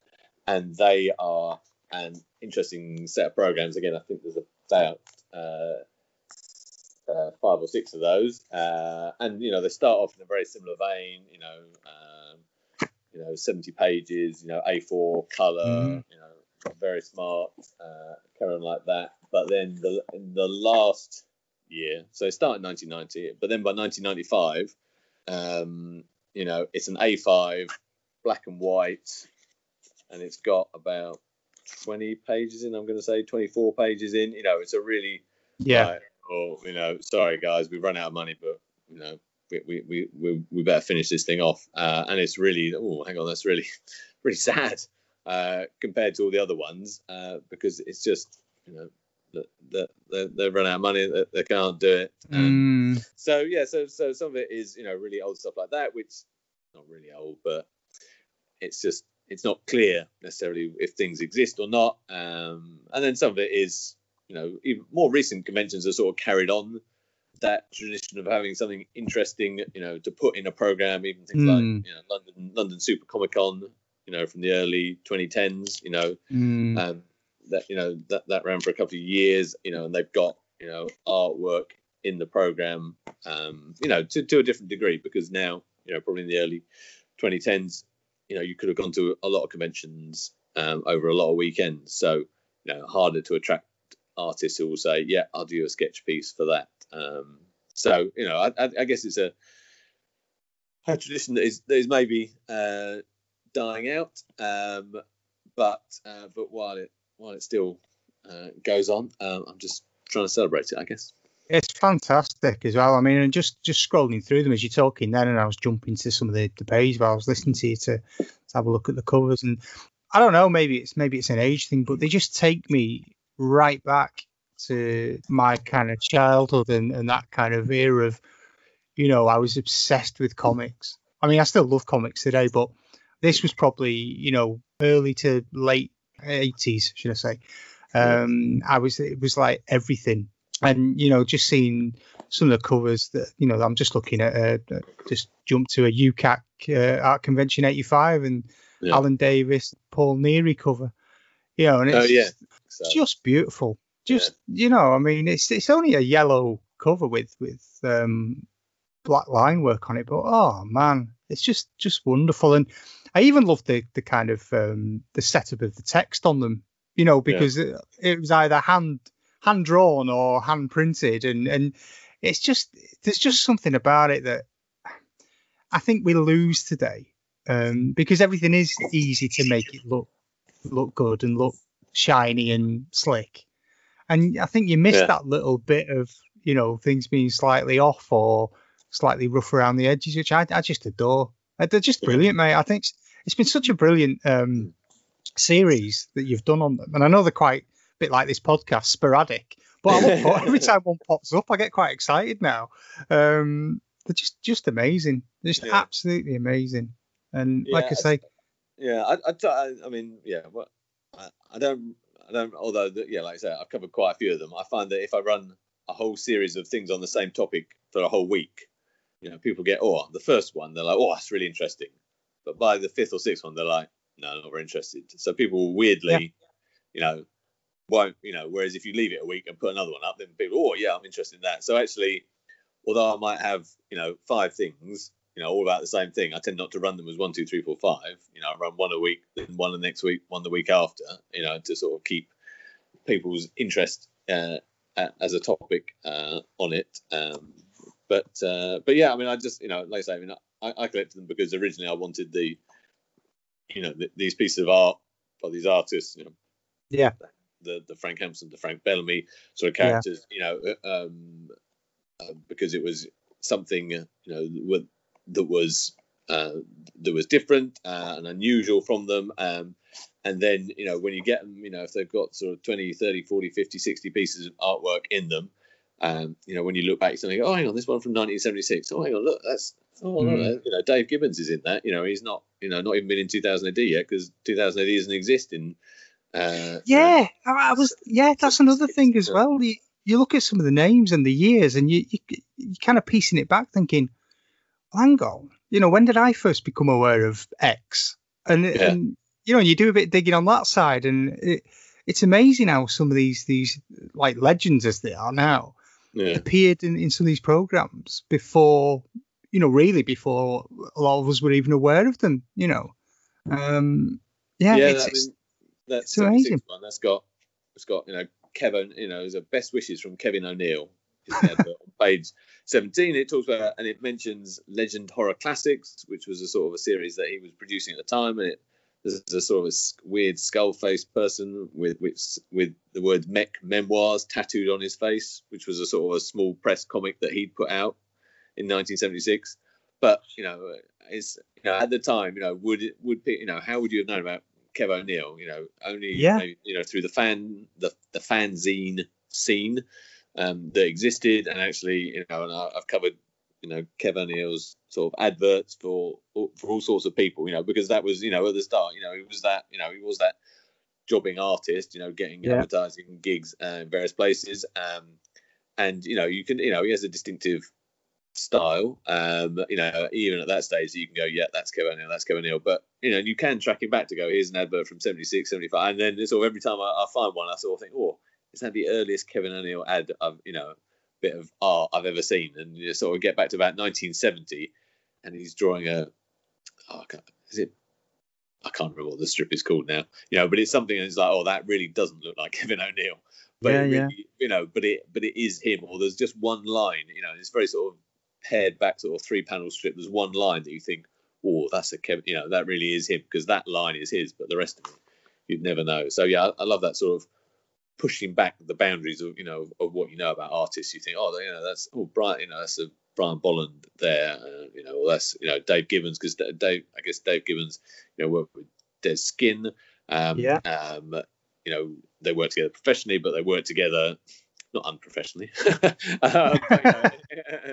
and they are an interesting set of programs. Again, I think there's about uh, uh, five or six of those, uh, and you know they start off in a very similar vein. You know, um, you know, 70 pages. You know, A4 color. Mhm. You know, very smart. Uh, carry on like that. But then the in the last year, so it started in 1990, but then by 1995, um, you know, it's an A5, black and white, and it's got about 20 pages in. I'm going to say 24 pages in. You know, it's a really Yeah. like, oh, you know, sorry guys, we've run out of money, but you know, we we we, we, better finish this thing off. Uh, and it's really, oh, hang on, that's really *laughs* really sad uh, compared to all the other ones uh, because it's just, you know. That, that they, they've run out of money, they, they can't do it. Um, Mm, so yeah, so so some of it is you know really old stuff like that, which not really old, but it's just it's not clear necessarily if things exist or not. Um, and then some of it is you know even more recent conventions have sort of carried on that tradition of having something interesting you know to put in a program, even things like Mm. you know London London Super Comic Con, you know from the early 2010s, you know mm, um, that you know that that ran for a couple of years you know and they've got you know artwork in the program um, you know to, to a different degree because now you know probably in the early 2010s you know you could have gone to a lot of conventions um, over a lot of weekends so you know harder to attract artists who will say yeah i'll do a sketch piece for that um, so you know I, I, guess it's a a tradition that is that is maybe uh, dying out um, but uh, but while it while it still uh, goes on, um, I'm just trying to celebrate it, I guess. It's fantastic as well. I mean, and just just scrolling through them as you're talking then, and I was jumping to some of the, the pages while I was listening to you to, to have a look at the covers, and I don't know, maybe it's maybe it's an age thing, but they just take me right back to my kind of childhood and, and that kind of era of, you know, I was obsessed with comics. I mean, I still love comics today, but this was probably, you know, early to late 80s, should I say. Um, I was, it was like everything. And, you know, just seeing some of the covers that, you know, I'm just looking at, uh, just jumped to a UCAC uh, Art Convention 85 and Yeah. Alan Davis, Paul Neary cover, you know, and it's Oh, yeah. just- So, just beautiful. Just you know, I mean, it's it's only a yellow cover with with um, black line work on it, but oh man, it's just just wonderful. And I even love the the kind of um, the setup of the text on them. you know, because yeah. it, it was either hand hand drawn or hand printed, and and it's just there's just something about it that I think we lose today um, because everything is easy to make it look look good and look shiny and slick, and I think you miss yeah. that little bit of you know things being slightly off or slightly rough around the edges, which I, I just adore. They're just brilliant, mate. I think it's, it's been such a brilliant um, series that you've done on them, and I know they're quite bit like this podcast, sporadic. But *laughs* every time one pops up, I get quite excited now. Um, they're just just amazing, just yeah. absolutely amazing. And yeah, like I say, yeah, I, I, I mean, yeah, well, I, I don't, I don't. Although, yeah, like I said, I've covered quite a few of them. I find that if I run a whole series of things on the same topic for a whole week, you know, people get, oh, the first one, they're like, oh, that's really interesting. But by the fifth or sixth one, they're like, no, not very interested. So people weirdly, yeah. you know, won't, you know, whereas if you leave it a week and put another one up, then people, oh, yeah, I'm interested in that. So actually, although I might have, you know, five things, you know, all about the same thing, I tend not to run them as one, two, three, four, five. You know, I run one a week, then one the next week, one the week after, you know, to sort of keep people's interest uh, as a topic uh, on it. Um, but uh, but yeah, I mean, I just you know, like I say, I mean, I, I collected them because originally I wanted the, you know, the, these pieces of art by these artists, you know, yeah, the the Frank Hampson, the Frank Bellamy sort of characters, yeah. you know, uh, um, uh, because it was something you know that was uh, that was different uh, and unusual from them. Um, and then you know when you get them, you know, if they've got sort of 20, 30, 40, 50, 60 pieces of artwork in them um, you know, when you look back, you think, oh, hang on, this one from 1976. Oh, hang on, look, that's oh, mm. you know, Dave Gibbons is in that. You know, he's not, you know, not even been in 2000 AD yet because 2000 AD doesn't exist in. Uh, yeah, I, I was. Yeah, that's another thing as well. You, you look at some of the names and the years, and you you you kind of piecing it back, thinking, hang on, you know, when did I first become aware of X? And yeah. and you know, you do a bit digging on that side, and it, it's amazing how some of these these like legends as they are now yeah. appeared in, in some of these programs before, you know, really before a lot of us were even aware of them. You know, um, yeah, yeah, it's, that, I mean, that's it's amazing. One. That's got it's got you know Kevin, you know, there's a best wishes from Kevin O'Neill. on page 17 it talks about and it mentions legend horror classics which was a sort of a series that he was producing at the time and it there's a sort of a weird skull-faced person with with with the word mech memoirs tattooed on his face, which was a sort of a small press comic that he'd put out in 1976. But you know, it's you know at the time, you know, would it would you know how would you have known about Kev O'Neill? You know, only yeah. you know through the fan the the fanzine scene um, that existed, and actually, you know, and I've covered you know Kev O'Neill's sort of adverts for for all sorts of people, you know, because that was you know at the start, you know, he was that you know he was that jobbing artist, you know, getting yeah. advertising gigs uh, in various places, um, and you know you can you know he has a distinctive style, um, you know, even at that stage you can go, yeah, that's Kev O'Neill, that's Kev O'Neill, but you know you can track him back to go, here's an advert from 76, 75, and then sort of every time I, I find one, I sort of think, oh, is that the earliest Kevin O'Neill ad I've you know bit of art I've ever seen. And you sort of get back to about 1970, and he's drawing a. Oh, is it? I can't remember what the strip is called now. You know, but it's something that's like, oh, that really doesn't look like *laughs* Kevin O'Neill. But yeah, really, yeah. you know, but it but it is him. Or there's just one line. You know, it's very sort of pared back sort of three panel strip. There's one line that you think, oh, that's a Kevin. You know, that really is him because that line is his, but the rest of it, you'd never know. So yeah, I, I love that sort of pushing back the boundaries of you know of, what you know about artists. You think, oh, you know, that's oh Brian, you know, that's a Brian Bolland there, uh, you know, well, that's you know Dave Gibbons because Dave, I guess Dave Gibbons, you know, worked with Dez Skinn. Um, yeah. Um, you know, they work together professionally, but they work together not unprofessionally. um, *laughs* but, you know,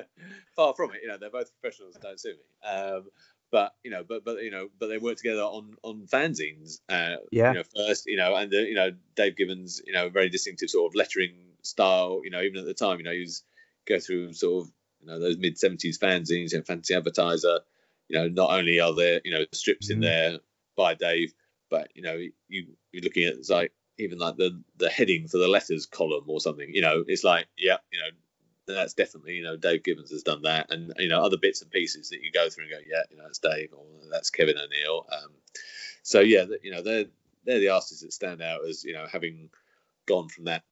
far from it. You know, they're both professionals. Don't sue me. Um, but you know, but but you know, but they work together on on fanzines. Uh, yeah. You know, first, you know, and the, you know, Dave Gibbons, you know, very distinctive sort of lettering style. You know, even at the time, you know, he was go through sort of you know those mid seventies fanzines and Fantasy Advertiser. You know, not only are there you know strips mm in there by Dave, but you know, you you're looking at it's like even like the the heading for the letters column or something. You know, it's like yeah, you know, that's definitely you know Dave Gibbons has done that, and you know other bits and pieces that you go through and go, yeah, you know that's Dave or that's Kevin O'Neill. Um, so yeah, you know they're they're the artists that stand out as you know having gone from that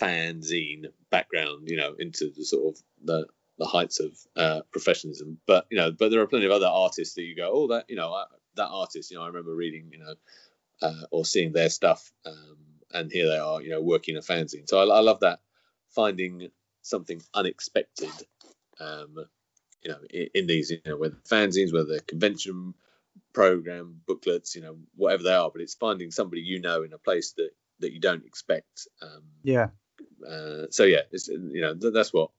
fanzine background, you know, into the sort of the the heights of uh, professionalism. But you know, but there are plenty of other artists that you go, oh, that you know, I, that artist, you know, I remember reading, you know, uh, or seeing their stuff, um, and here they are, you know, working a fanzine. So I, I love that finding something unexpected, um, you know, in, in, these, you know, whether fanzines, whether convention program booklets, you know, whatever they are. But it's finding somebody you know in a place that that you don't expect. Um, yeah. Uh, so yeah, it's you know that's what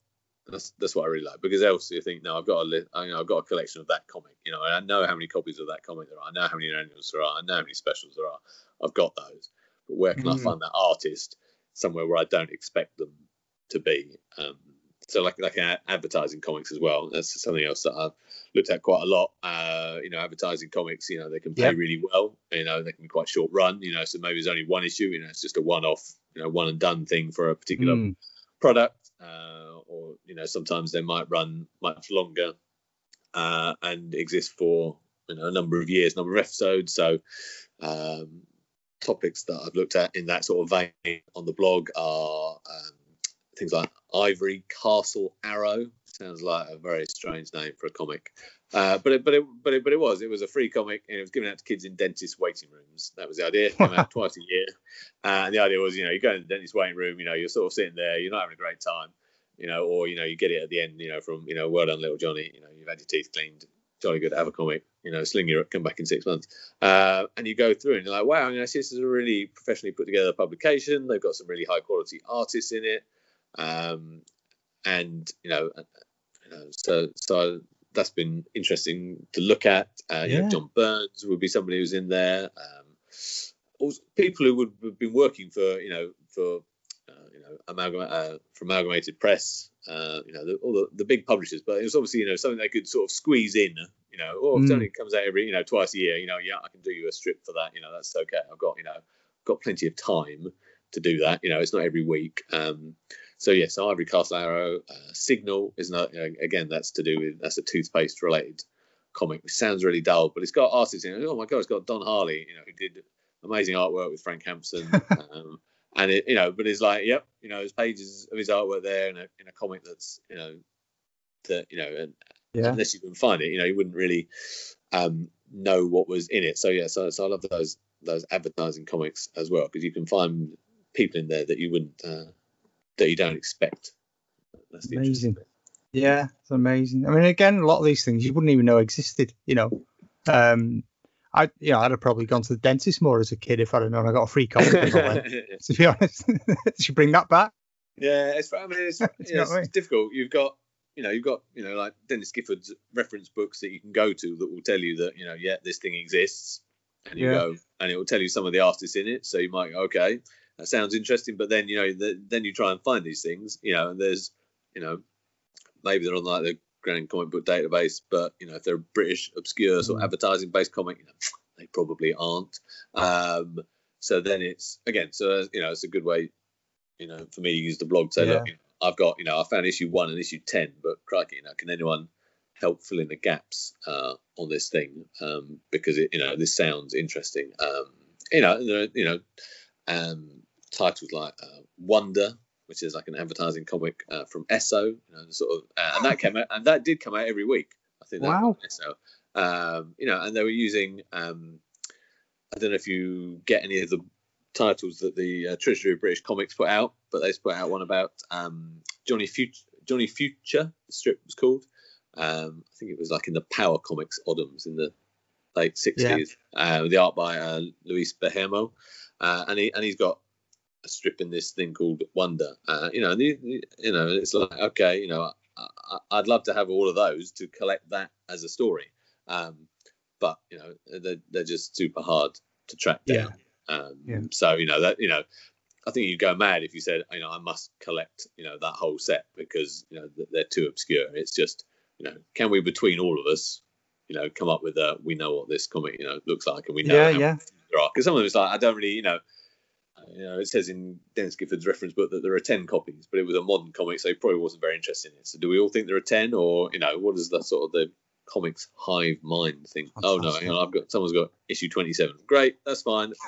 that's that's what I really like because else you think no I've got a li- I, you know, I've got a collection of that comic you know I know how many copies of that comic there are I know how many annuals there are I know how many specials there are I've got those but where can mm. I find that artist somewhere where I don't expect them to be um, so like like advertising comics as well that's something else that I've looked at quite a lot uh, you know advertising comics you know they can pay yep. really well you know they can be quite short run you know so maybe there's only one issue you know it's just a one off you know one and done thing for a particular mm. product uh, or you know sometimes they might run much longer uh, and exist for you know a number of years, number of episodes. So um, topics that I've looked at in that sort of vein on the blog are um, things like Ivory Castle Arrow. Sounds like a very strange name for a comic. Uh, but it, but it, but it, but it was. It was a free comic, and it was given out to kids in dentist waiting rooms. That was the idea. It came out *laughs* twice a year, uh, and the idea was, you know, you go in the dentist waiting room, you know, you're sort of sitting there, you're not having a great time, you know, or you know, you get it at the end, you know, from you know, well done, little Johnny, you know, you've had your teeth cleaned, jolly good to have a comic, you know, sling your up, come back in six months, uh, and you go through and you're like, wow, you know, this is a really professionally put together publication. They've got some really high quality artists in it, um, and you know, you know, so so that's been interesting to look at. Uh, yeah. You know, John Burns would be somebody who's in there. Um, people who would have been working for you know for uh, you know amalgam- uh, for amalgamated press. Uh, you know the, all the, the big publishers, but it was obviously you know something they could sort of squeeze in. You know, or if mm. it only comes out every you know twice a year. You know, yeah, I can do you a strip for that. You know, that's okay. I've got you know got plenty of time to do that. You know, it's not every week. Um, so yes, Ivory Castle Arrow, uh, Signal is not again that's to do with that's a toothpaste related comic, which sounds really dull, but it's got artists in it. Oh my god, it's got Don Harley, you know, who did amazing artwork with Frank Hampson. *laughs* um, and it, you know, but it's like, yep, you know, there's pages of his artwork there in a in a comic that's, you know, that you know, and yeah. unless you can find it, you know, you wouldn't really um, know what was in it. So yeah, so so I love those those advertising comics as well because you can find people in there that you wouldn't uh, that you don't expect. That's the amazing. Yeah, it's amazing. I mean, again, a lot of these things you wouldn't even know existed. You know, um, I you know I'd have probably gone to the dentist more as a kid if I'd have known I got a free comic. *laughs* to be honest, *laughs* should bring that back. Yeah, it's I mean it's, *laughs* it's, it's difficult. You've got you know you've got you know like Denis Gifford's reference books that you can go to that will tell you that you know yeah this thing exists, and you yeah. go and it will tell you some of the artists in it. So you might go okay that sounds interesting. But then you know, the, then you try and find these things, you know, and there's, you know, maybe they're on like the Grand Comic Book Database, but you know, if they're British obscure sort of mm. advertising based comic, you know, they probably aren't. Um, so then it's again, so you know, it's a good way, you know, for me to use the blog to say, yeah. look, you know, I've got, you know, I found issue one and issue ten, but crikey, you know, can anyone help fill in the gaps uh, on this thing um, because it, you know, this sounds interesting. Um, you know, you know, um, titles like uh, Wonder, which is like an advertising comic uh, from Esso, you know, sort of, uh, and that came out, and that did come out every week. I think. Wow. Esso, um, you know, and they were using. Um, I don't know if you get any of the titles that the uh, Treasury of British Comics put out, but they put out one about um, Johnny Future. Johnny Future, the strip was called. Um, I think it was like in the Power Comics Odhams in the late 60s. Yeah. Uh, the art by uh, Luis Bermejo. Uh, and he and he's got a strip in this thing called Wonder. Uh, you know, and you know, it's like okay, you know, I, would love to have all of those to collect that as a story, um, but you know, they're, they're just super hard to track down. Yeah. Um, yeah. So you know that you know, I think you'd go mad if you said, you know, I must collect, you know, that whole set because you know they're too obscure. It's just, you know, can we between all of us, you know, come up with a we know what this comic, you know, looks like, and we know yeah, yeah. Because some of them it's like I don't really, you know, you know, it says in Denis Gifford's reference book that there are ten copies, but it was a modern comic, so he probably wasn't very interested in it. So, do we all think there are ten, or you know, what is the sort of the comics hive mind thing. Oh no, on, I've got someone's got issue 27. Great, that's fine. *laughs*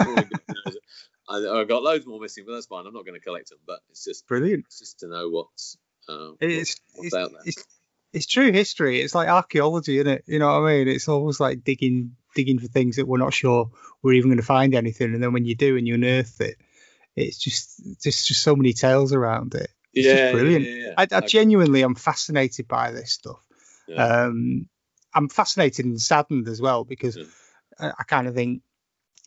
I, have got loads more missing, but that's fine. I'm not going to collect them. But it's just brilliant. It's just to know what's uh, it's, what's it's, out there. It's, it's true history. It's like archaeology, isn't it? You know what I mean? It's almost like digging digging for things that we're not sure we're even going to find anything, and then when you do and you unearth it, it's just just just so many tales around it. It's yeah, brilliant. Yeah, yeah, I, I genuinely am fascinated by this stuff. Um, I'm fascinated and saddened as well because. I, I kind of think,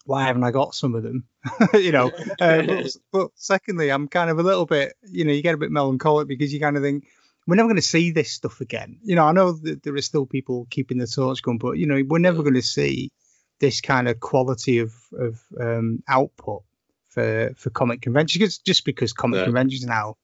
why haven't I got some of them? *laughs* you know. Uh, but, but secondly, I'm kind of a little bit, you know, you get a bit melancholic because you kind of think we're never going to see this stuff again. You know, I know that there are still people keeping the torch going, but you know, we're never going to see this kind of quality of of um, output for for comic conventions just- just because comic Yeah. conventions now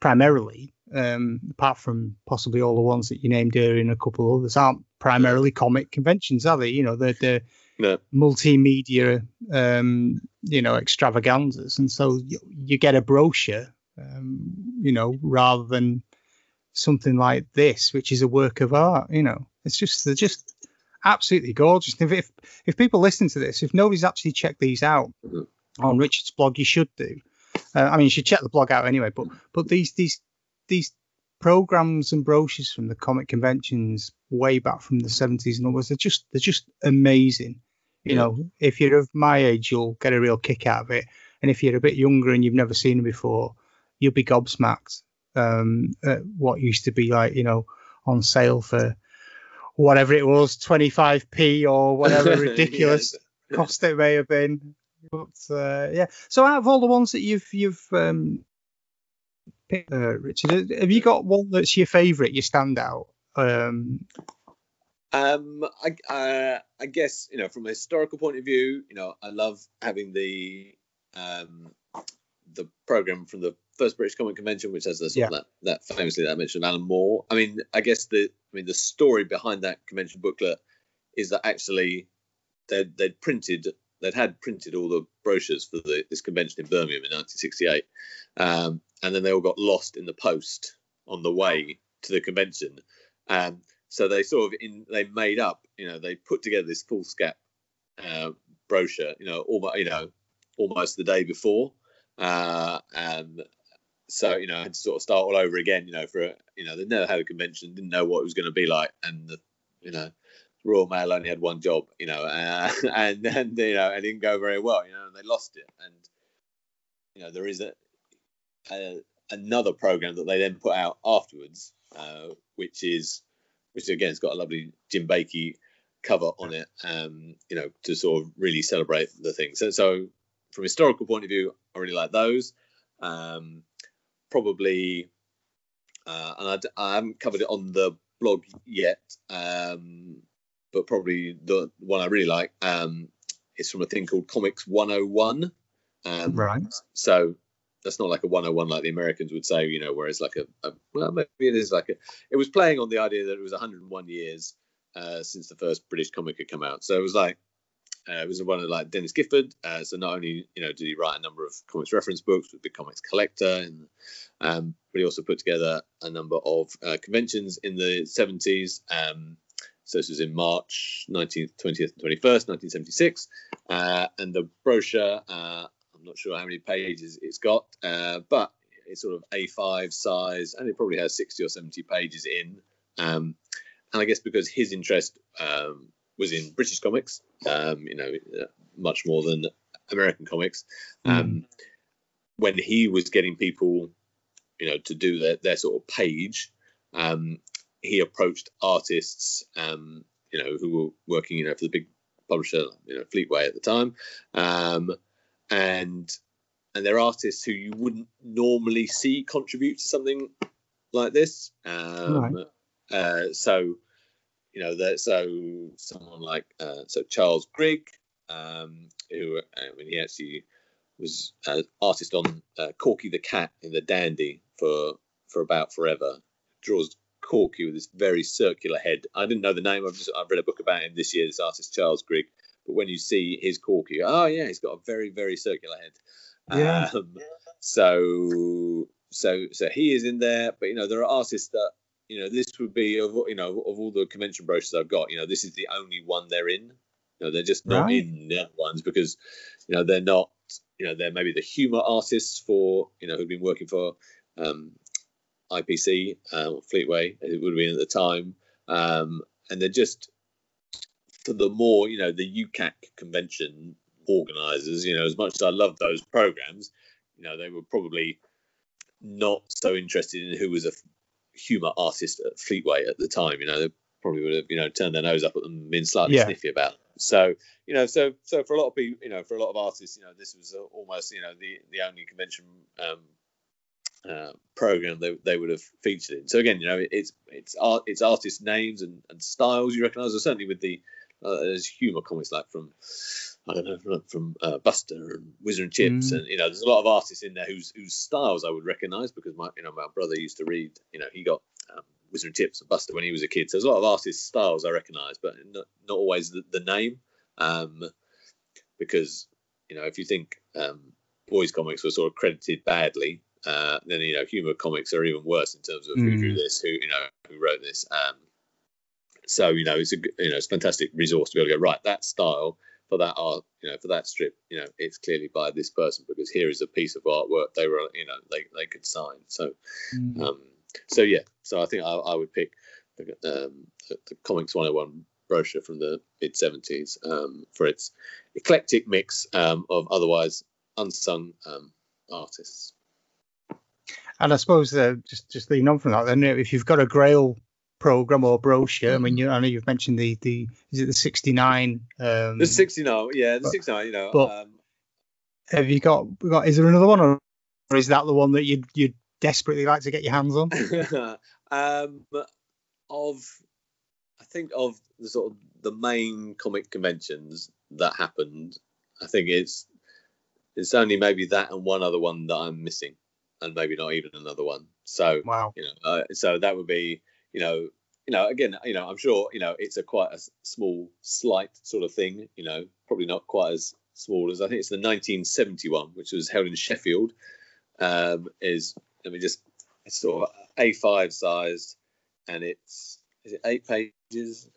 primarily um, apart from possibly all the ones that you named earlier and a couple of others aren't primarily comic conventions are they you know they're, they're No. multimedia um, you know extravaganzas and so you, you get a brochure um, you know rather than something like this which is a work of art you know it's just they're just absolutely gorgeous if if, if people listen to this if nobody's actually checked these out Mhm. On richard's blog you should do uh, i mean you should check the blog out anyway but but these these these programs and brochures from the comic conventions way back from the 70s and onwards they're just they're just amazing you Yeah. know if you're of my age you'll get a real kick out of it and if you're a bit younger and you've never seen them before you'll be gobsmacked um at what used to be like you know on sale for whatever it was 25p or whatever *laughs* ridiculous cost it may have been. But uh, yeah, so out of all the ones that you've you've um, picked, uh, Richard, have you got one that's your favourite, your standout? Um, Um, I, uh, I guess you know from a historical point of view, you know, I love having the um, the program from the first British Comic Convention, which has sort of that, that famously that I mentioned of Alan Moore. I mean, I guess the I mean the story behind that convention booklet is that actually they'd, they'd printed they'd had printed all the brochures for the, this convention in Birmingham in 1968, um, and then they all got lost in the post on the way to the convention. Um, so they sort of in they made up, you know, they put together this foolscap uh, brochure, you know, almost you know almost the day before, uh, and so you know had to sort of start all over again, you know, for a, you know they never had a convention, didn't know what it was going to be like, and the, you know. Royal Mail only had one job, you know, uh, *laughs* and and you know, it didn't go very well, you know, and they lost it. And you know, there is a, a another program that they then put out afterwards, uh, which is which again has got a lovely Jim Baikie cover on it, um, you know, to sort of really celebrate the thing. So, so from a historical point of view, I really like those. Um, probably, uh, and I, I haven't covered it on the blog yet, um, but probably the one I really like um, is from a thing called Comics 101. Um, right. so that's not like a 101 like the Americans would say, you know, whereas like a, a well, maybe it is like a, it was playing on the idea that it was 101 years uh, since the first British comic had come out. So it was like, uh, it was one of like Denis Gifford. Uh, so not only, you know, did he write a number of comics reference books with Big Comics Collector, and, um, but he also put together a number of uh, conventions in the 70s. Um, so this was in March 19th, 20th, and 21st, 1976. Uh, and the brochure, uh, I'm not sure how many pages it's got, uh, but it's sort of A5 size, and it probably has 60 or 70 pages in. Um, and I guess because his interest um, was in British comics, um, you know, uh, much more than American comics, um, when he was getting people, you know, to do their, their sort of page, um, he approached artists, um, you know, who were working, you know, for the big publisher, you know, Fleetway at the time, um, and and they're artists who you wouldn't normally see contribute to something like this. Um, uh, so, you know, that so someone like uh, so Charles Grigg, um, who I mean, he actually was an artist on uh, Corky the cat in the Dandy for for about forever. Draws Corky with this very circular head. I didn't know the name. I've just I've read a book about him this year. This artist Charles Grigg. But when you see his Corky, oh yeah, he's got a very very circular head. Yeah. Um, so so so he is in there, but you know there are artists that you know, this would be of you know of all the convention brochures I've got, you know, this is the only one they're in. You know, they're just not Right. in the other ones because you know they're not. You know, they're maybe the humour artists for you know who've been working for um, IPC, uh, Fleetway, it would have been at the time, um, and they're just for the more you know the UCAC convention organisers. You know, as much as I love those programs, you know, they were probably not so interested in who was a f- humour artist at Fleetway at the time. You know, they probably would have you know turned their nose up at them, and been slightly Yeah. sniffy about. Them. So you know, so so for a lot of people, you know, for a lot of artists, you know, this was uh, almost you know the the only convention. Um, uh, program they, they would have featured in. So again, you know, it's it's art it's artist names and, and styles you recognise. Certainly with the uh, there's humour comics like from I don't know from, from uh, Buster and Whizzer and Chips, Mm. and you know, there's a lot of artists in there whose whose styles I would recognise because my you know my brother used to read. You know, he got um, Whizzer and Chips and Buster when he was a kid. So there's a lot of artists' styles I recognise, but not, not always the, the name. Um, because you know, if you think um, boys comics were sort of credited badly, uh, then you know, humor comics are even worse in terms of who drew Mm. this, who you know, who wrote this. Um, so you know, it's a you know, it's a fantastic resource to be able to go right that style for that art, you know, for that strip, you know, it's clearly by this person because here is a piece of artwork they were, you know, they, they could sign. So, Mm. um, so yeah, so I think I, I would pick the, um, the, the Comics 101 brochure from the mid 70s um, for its eclectic mix um, of otherwise unsung um, artists. And I suppose uh, just just leading on from that, then if you've got a Grail program or brochure, I mean, Mm-hmm. you, I know you've mentioned the the is it the sixty nine? Um, The 69, yeah, the but- 69, you know, but- um, have you got, got? Is there another one, or is that the one that you'd you'd desperately like to get your hands on? *laughs* um, of I think of the sort of the main comic conventions that happened. I think it's it's only maybe that and one other one that I'm missing, and maybe not even another one. So Wow. you know, uh, so that would be you know you know again you know I'm sure you know it's a quite a small slight sort of thing. You know, probably not quite as small as I think it's the 1971, which was held in Sheffield. Um, is let me just it's sort of A5 sized, and it's is it eight pages?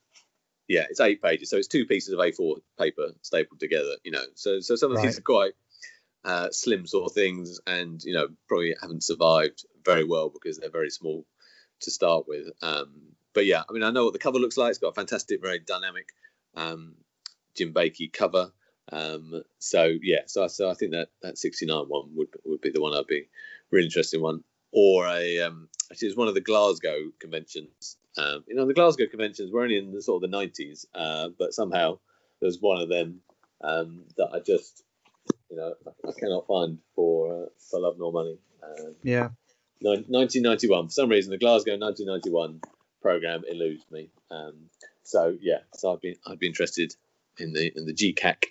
Yeah, it's eight pages. So it's two pieces of A4 paper stapled together. You know, so so some of these Right. are quite uh, slim sort of things, and you know probably haven't survived very well because they're very small to start with. Um, but yeah, I mean I know what the cover looks like. It's got a fantastic, very dynamic um, Jim Baikie cover. Um, so yeah, so so I think that that 69 one would would be the one I'd be really interested in one, or a um, actually it's one of the Glasgow conventions. Um, you know the Glasgow conventions were only in the sort of the 90s, uh, but somehow there's one of them um, that I just you know I, I cannot find for uh, for love nor money. Um, Yeah. Nin- 1991 for some reason the Glasgow 1991 program eludes me. Um, so yeah, so I'd be I'd be interested in the in the GCAC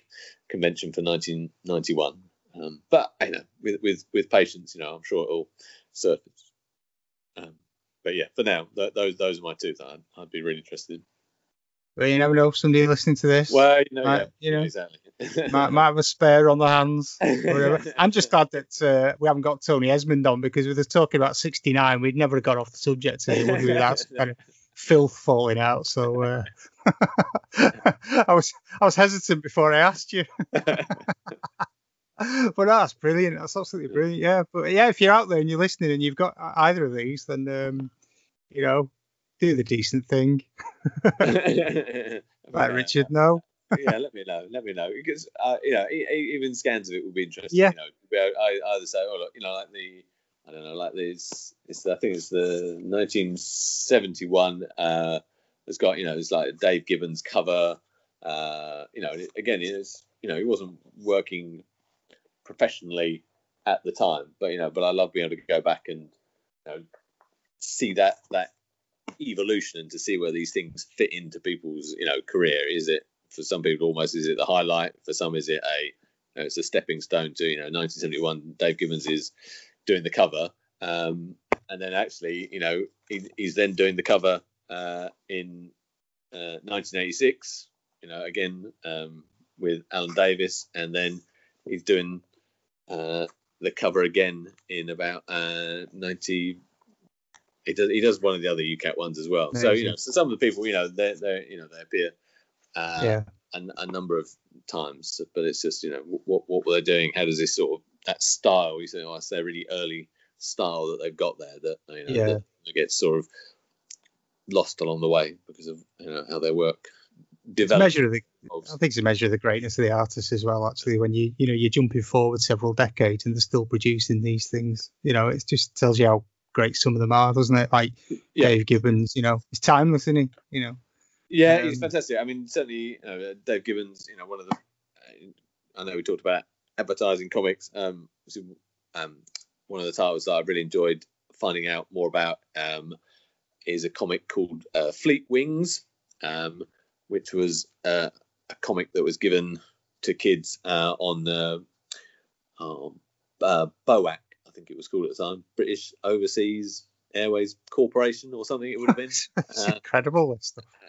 convention for 1991. Um, but you know, with with with patience, you know, I'm sure it'll surface. Um, but yeah, for now, th- those those are my two that I'd, I'd be really interested. in. But you never know, somebody listening to this Well, you know, Might- yeah, you know, exactly. Might, *laughs* might have a spare on the hands. *laughs* I'm just glad that uh, we haven't got Tony Esmond on because with us talking about 69, we'd never have got off the subject today, would we? Without some *laughs* kind of filth falling out. So uh, I was I was hesitant before I asked you. but no, that's brilliant. That's absolutely brilliant. Yeah, but yeah, if you're out there and you're listening and you've got either of these, then um, you know, do the decent thing. Right, Richard? No. Yeah, let me know. Let me know because uh, you know, even scans of it would be interesting. Yeah. You know, I either say, oh look, you know, like the, I don't know, like this. It's I think it's the 1971. Uh, it's got you know, it's like a Dave Gibbons cover. Uh, you know, again, it's you know, he wasn't working professionally at the time, but you know, but I love being able to go back and you know, see that that evolution and to see where these things fit into people's you know career. Is it for some people almost is it the highlight? For some is it a you know, it's a stepping stone to you know 1971. Dave Gibbons is doing the cover, um, and then actually you know he, he's then doing the cover uh, in uh, 1986. You know again um, with Alan Davis, and then he's doing uh, the cover again in about uh, 90. he does he does one of the other UCAC ones as well. So you know, so some of the people, you know, they they you know they appear uh, yeah. a, a number of times, but it's just you know what what were they doing? How does this sort of that style? You say, oh, it's their really early style that they've got there that you know Yeah. that, that gets sort of lost along the way because of you know how their work It's develops. measure of the, I think it's a measure of the greatness of the artist as well. Actually, when you you know you're jumping forward several decades and they're still producing these things, you know, it just tells you how great some of them are, doesn't it? Like Yeah. Dave Gibbons, you know, he's timeless, isn't he? You know, Yeah, he's Um, fantastic. I mean, certainly, you know, Dave Gibbons, you know, one of the, I know we talked about advertising comics. Um, um, one of the titles that I've really enjoyed finding out more about um, is a comic called uh, Fleet Wings, um, which was uh, a comic that was given to kids uh, on uh, um, uh, BOAC, I think it was called at the time, British Overseas Airways Corporation or something. It would have been. *laughs* it's Uh, incredible.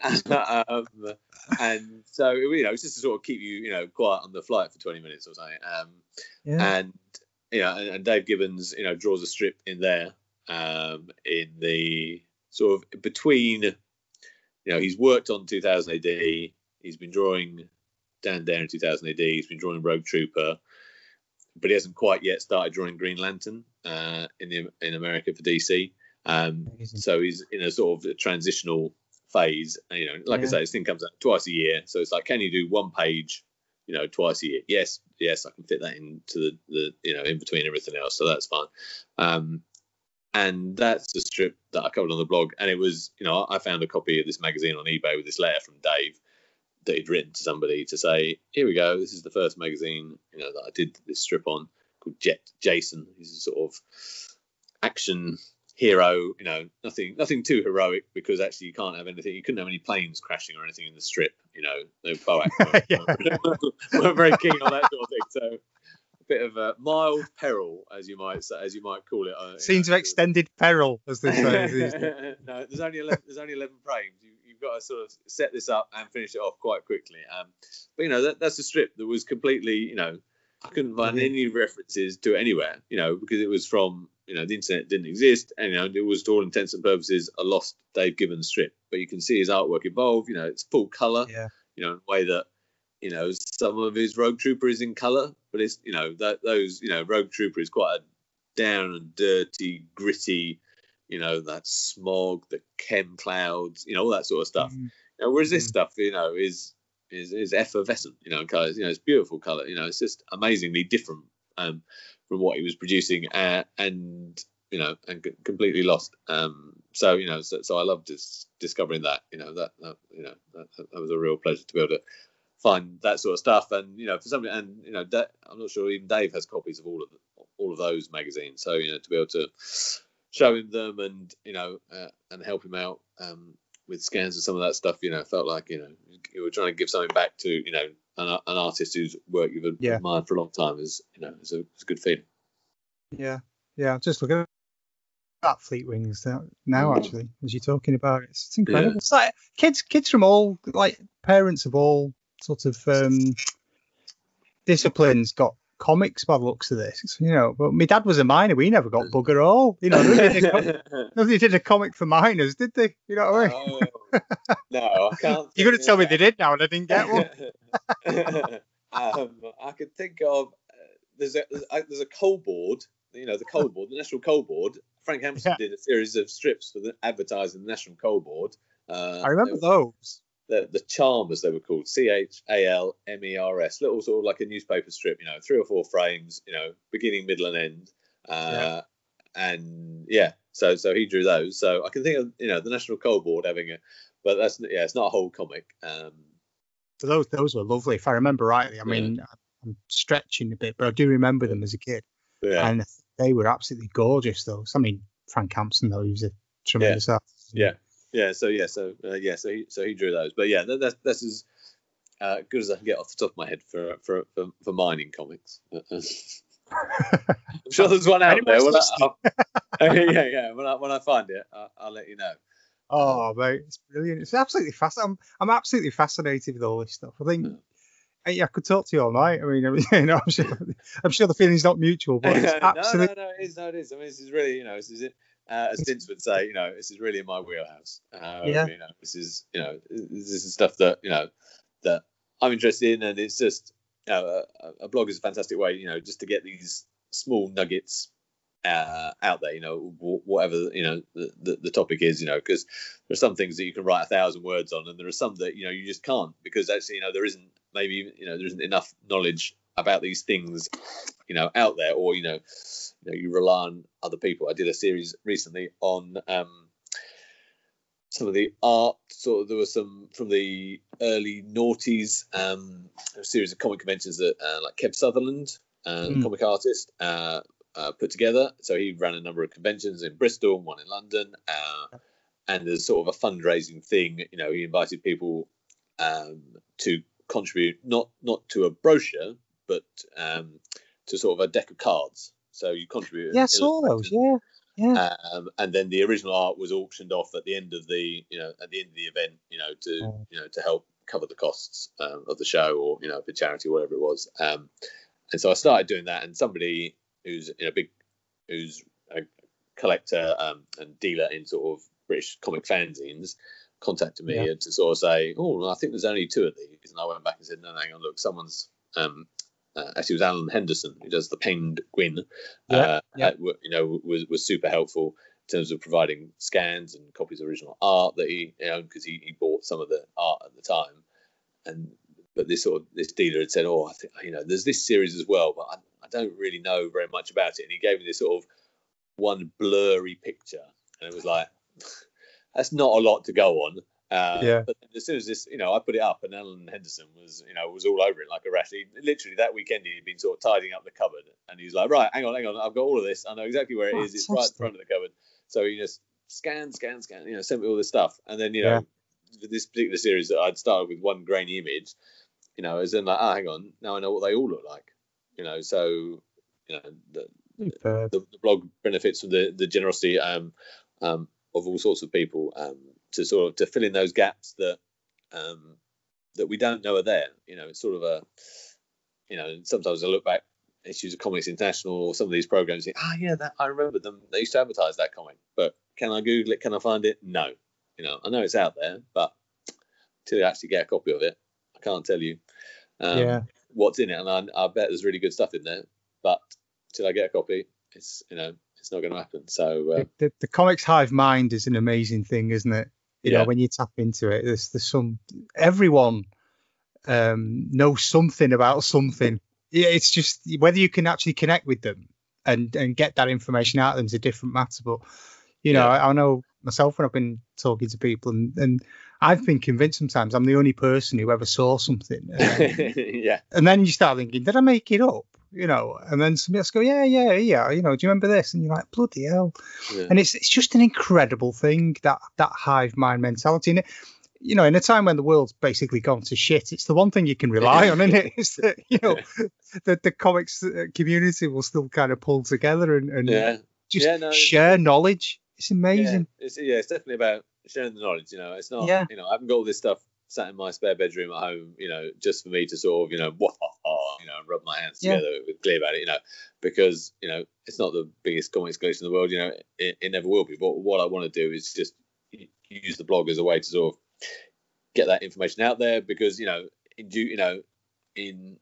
*laughs* Um, and so you know, it's just to sort of keep you, you know, quiet on the flight for 20 minutes or something. Um, Yeah. and you know, and, and Dave Gibbons, you know, draws a strip in there, um, in the sort of between, you know, he's worked on 2000 AD, he's been drawing Dan Dare in 2000 AD, he's been drawing Rogue Trooper, but he hasn't quite yet started drawing Green Lantern uh, in the in America for DC. Um, so he's in a sort of a transitional phase. And, you know, like I Yeah. say, this thing comes out twice a year. So it's like, can you do one page, you know, twice a year? Yes, yes, I can fit that into the, the you know, in between everything else. So that's fine. Um, and that's the strip that I covered on the blog. And it was, you know, I found a copy of this magazine on eBay with this letter from Dave that he'd written to somebody to say, here we go, this is the first magazine, you know, that I did this strip on called Jet Jason. He's a sort of action hero, you know, nothing nothing too heroic because actually you can't have anything you couldn't have any planes crashing or anything in the strip, you know, no Boac *laughs* Yeah. weren't, weren't very keen on that sort of thing. So a bit of a mild peril, as you might say, as you might call it. uh, Scenes know, of extended peril, as they say. *laughs* no, there's only 11, there's only 11 frames. You, you've got to sort of set this up and finish it off quite quickly. Um, but you know that, that's a strip that was completely, you know, I couldn't find any references to it anywhere, you know, because it was from, you know, the internet didn't exist, and you know, it was to all intents and purposes a lost Dave Gibbons strip. But you can see his artwork evolve. You know, it's full color. Yeah. You know, in a way that you know some of his Rogue Trooper is in color, but it's you know that those you know Rogue Trooper is quite a down and dirty, gritty. You know that smog, the chem clouds, you know all that sort of stuff. Mm. Know, whereas this Mm. stuff, you know, is is is effervescent. You know, colours. You know, it's beautiful color. You know, it's just amazingly different um, from what he was producing, uh, and you know, and completely lost. Um, so you know, so, so I loved dis- discovering that. You know, that, that you know that, that was a real pleasure to be able to find that sort of stuff. And you know, for somebody, and you know, I'm not sure even Dave has copies of all of all of those magazines. So you know, to be able to show him them and you know uh, and help him out um, with scans and some of that stuff, you know, felt like you know you were trying to give something back to you know an, an artist whose work you've Yeah. admired for a long time. Is you know, it's a, it's a good feeling. Yeah, yeah. Just look at that Fleet Wings now. Actually, as you're talking about it, it's, it's incredible. Yeah. It's like kids, kids from all like parents of all sort of um, disciplines got comics by the looks of this. You know, but my dad was a miner. We never got bugger all. You know, nobody did, a, nobody *laughs* did a comic for miners, did they? You know what I mean? Oh, no, I *laughs* can't. You're going to tell me they did now, and I didn't get one. *laughs* um, I could think of uh, there's a there's a, coal board, you know, the coal board, the National Coal Board. Frank Hampson Yeah. did a series of strips for the advertising the National Coal Board. Uh, I remember those. The, the Chalmers they were called C H A L M E R S, little sort of like a newspaper strip, you know, three or four frames, you know, beginning, middle, and end. Uh, And yeah, so so he drew those. So I can think of you know the National Coal Board having a, but that's yeah, it's not a whole comic. Um, So those those were lovely, if I remember rightly. I mean, I'm stretching a bit, but I do remember them as a kid, yeah, and they were absolutely gorgeous. Those. I mean, Frank Hampson though, he was a tremendous artist. Yeah. Yeah. So yeah, so uh, yeah, so he so he drew those. But yeah, that, that's that's as uh, good as I can get off the top of my head for for for, for mining comics. *laughs* I'm sure there's one out there. When I, *laughs* yeah, yeah. When I when I find it, I'll, I'll let you know. Oh, mate, it's brilliant. It's absolutely fascinating. I'm, I'm absolutely fascinated with all this stuff. I think Yeah. I, I could talk to you all night. I mean, *laughs* you know, I'm sure, I'm sure the feeling's not mutual, but it's absolutely. no, no, no, it is. No, it is. I mean, this is really, you know, this is it. Uh, as Vince would say, you know, this is really in my wheelhouse. Uh, Yeah. You know, this is, you know, this is stuff that you know that I'm interested in, and it's just, you know, a, a blog is a fantastic way, you know, just to get these small nuggets uh, out there. You know, wh- whatever you know the, the, the topic is, you know, because there are some things that you can write a thousand words on, and there are some that you know you just can't because actually, you know, there isn't maybe you know there isn't enough knowledge about these things, you know, out there, or you know, you know, you rely on other people. I did a series recently on um, some of the art. Sort of, there was some from the early noughties, um, a series of comic conventions that uh, like Kev Sutherland, uh, Mm. comic artist, uh, uh, put together. So he ran a number of conventions in Bristol, and one in London, uh, and there's sort of a fundraising thing. You know, he invited people um, to contribute not not to a brochure, but um, to sort of a deck of cards. So you contribute. Yeah, I saw those. Yeah, yeah. um, and then the original art was auctioned off at the end of the you know at the end of the event you know to Oh. you know to help cover the costs um, of the show or you know for charity or whatever it was um, and so I started doing that and somebody who's you know big who's a collector um, and dealer in sort of British comic fanzines contacted me Yeah. to sort of say oh well, I think there's only two of these and I went back and said no, no hang on look someone's um, uh, actually it was Alan Henderson who does the Penguin Yeah, uh, yeah. you know, was was super helpful in terms of providing scans and copies of original art that he, you know, because he, he bought some of the art at the time, and but this sort of this dealer had said, oh, I think you know, there's this series as well, but I, I don't really know very much about it, and he gave me this sort of one blurry picture, and it was like, *laughs* that's not a lot to go on. Uh, Yeah. But as soon as this, you know, I put it up, and Alan Henderson was, you know, was all over it like a rash. He, literally that weekend, he'd been sort of tidying up the cupboard, and he's like, right, hang on, hang on, I've got all of this. I know exactly where it is. It's right in front of the cupboard. So he just scan, scan, scan, you know, sent me all this stuff, and then you know, with this particular series that I'd started with one grainy image, you know, as in like, ah, hang on, now I know what they all look like, you know, so you know, the, the, the blog benefits from the, the generosity um, um, of all sorts of people um, to sort of to fill in those gaps that um, that we don't know are there. You know, it's sort of a you know sometimes I look back issues of Comics International or some of these programs. Think, ah, yeah, that I remember them. They used to advertise that comic, but can I Google it? Can I find it? No. You know, I know it's out there, but till you actually get a copy of it, I can't tell you um, yeah, what's in it. And I, I bet there's really good stuff in there, but till I get a copy, it's you know it's not going to happen. So uh, the, the, the comics hive mind is an amazing thing, isn't it? You Yeah. know, when you tap into it, there's there's some everyone um, knows something about something. Yeah, it's just whether you can actually connect with them and and get that information out of them is a different matter. But you know, Yeah. I, I know myself when I've been talking to people, and and I've been convinced sometimes I'm the only person who ever saw something. *laughs* Um, yeah, and then you start thinking, did I make it up? You know, and then somebody else go, yeah, yeah, yeah. You know, do you remember this? And you're like, bloody hell. yeah. And it's it's just an incredible thing that that hive mind mentality. And it, you know, in a time when the world's basically gone to shit, it's the one thing you can rely *laughs* on, isn't it? Is that you know that the comics uh, community will still kind of pull together and, and yeah, just Yeah, no, it's- share knowledge. It's yeah. amazing. It's yeah, it's definitely about sharing the knowledge. You know, it's not. Yeah. You know, I haven't got all this stuff sat in my spare bedroom at home. You know, just for me to sort of you know, ha, you know, rub my hands Yeah. together with glee about it. You know, because you know it's not the biggest comics collection in the world. You know, it, it never will be. But what I want to do is just use the blog as a way to sort of get that information out there because you know, in due, you know, in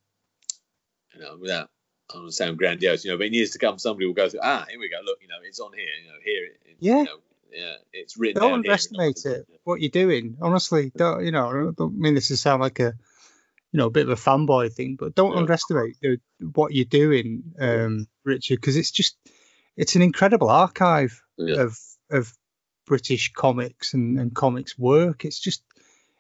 you know, without I don't want to sound grandiose, you know, but in years to come, somebody will go through. Ah, here we go. Look, you know, it's on here. You know, here. It, Yeah. You know, yeah, it's written. Don't underestimate it. What you're doing, honestly. Don't you know? I don't mean this to sound like a you know a bit of a fanboy thing, but don't Yeah. underestimate the, what you're doing, um, Richard, because it's just it's an incredible archive Yeah. of of British comics and, and comics work. It's just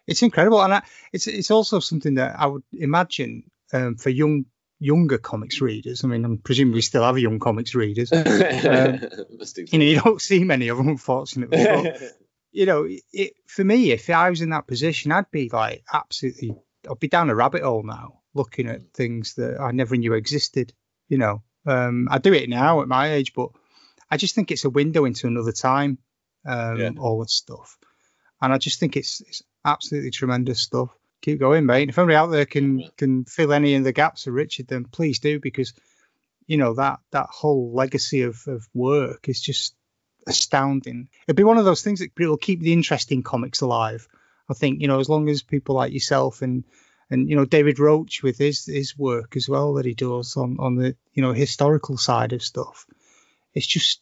it's incredible, and I, it's it's also something that I would imagine um, for young younger comics readers. I mean, I'm presuming we still have young comics readers. *laughs* Must You know, you don't see many of them, unfortunately. But, *laughs* you know, it, for me, if I was in that position, I'd be like absolutely, I'd be down a rabbit hole now, looking at things that I never knew existed. You know, um, I do it now at my age, but I just think it's a window into another time. Um, Yeah. All this stuff, and I just think it's it's absolutely tremendous stuff. Keep going, mate. If anybody out there can can fill any of the gaps of Richard, then please do because you know that that whole legacy of, of work is just astounding. It'd be one of those things that will keep the interesting comics alive. I think you know as long as people like yourself and and you know David Roach with his his work as well that he does on on the you know historical side of stuff. It's just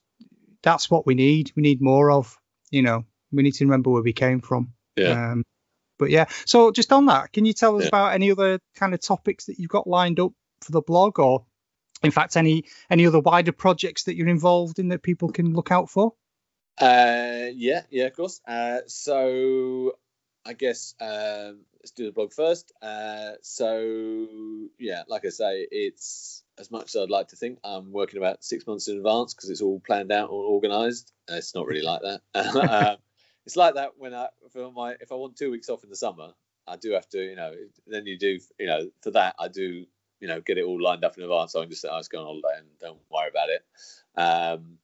that's what we need. We need more of. You know, we need to remember where we came from. Yeah. Um, but yeah, so just on that, can you tell us yeah. about any other kind of topics that you've got lined up for the blog, or in fact, any any other wider projects that you're involved in that people can look out for? Uh, yeah, yeah, of course. Uh, so I guess um, let's do the blog first. Uh, so yeah, like I say, it's as much as I'd like to think. I'm working about six months in advance because it's all planned out, all organised. It's not really like that. *laughs* it's like that when I for my if I want two weeks off in the summer, I do have to, you know. Then you do, you know, for that I do, you know, get it all lined up in advance. So I can just say I was going on holiday and don't worry about it. Um,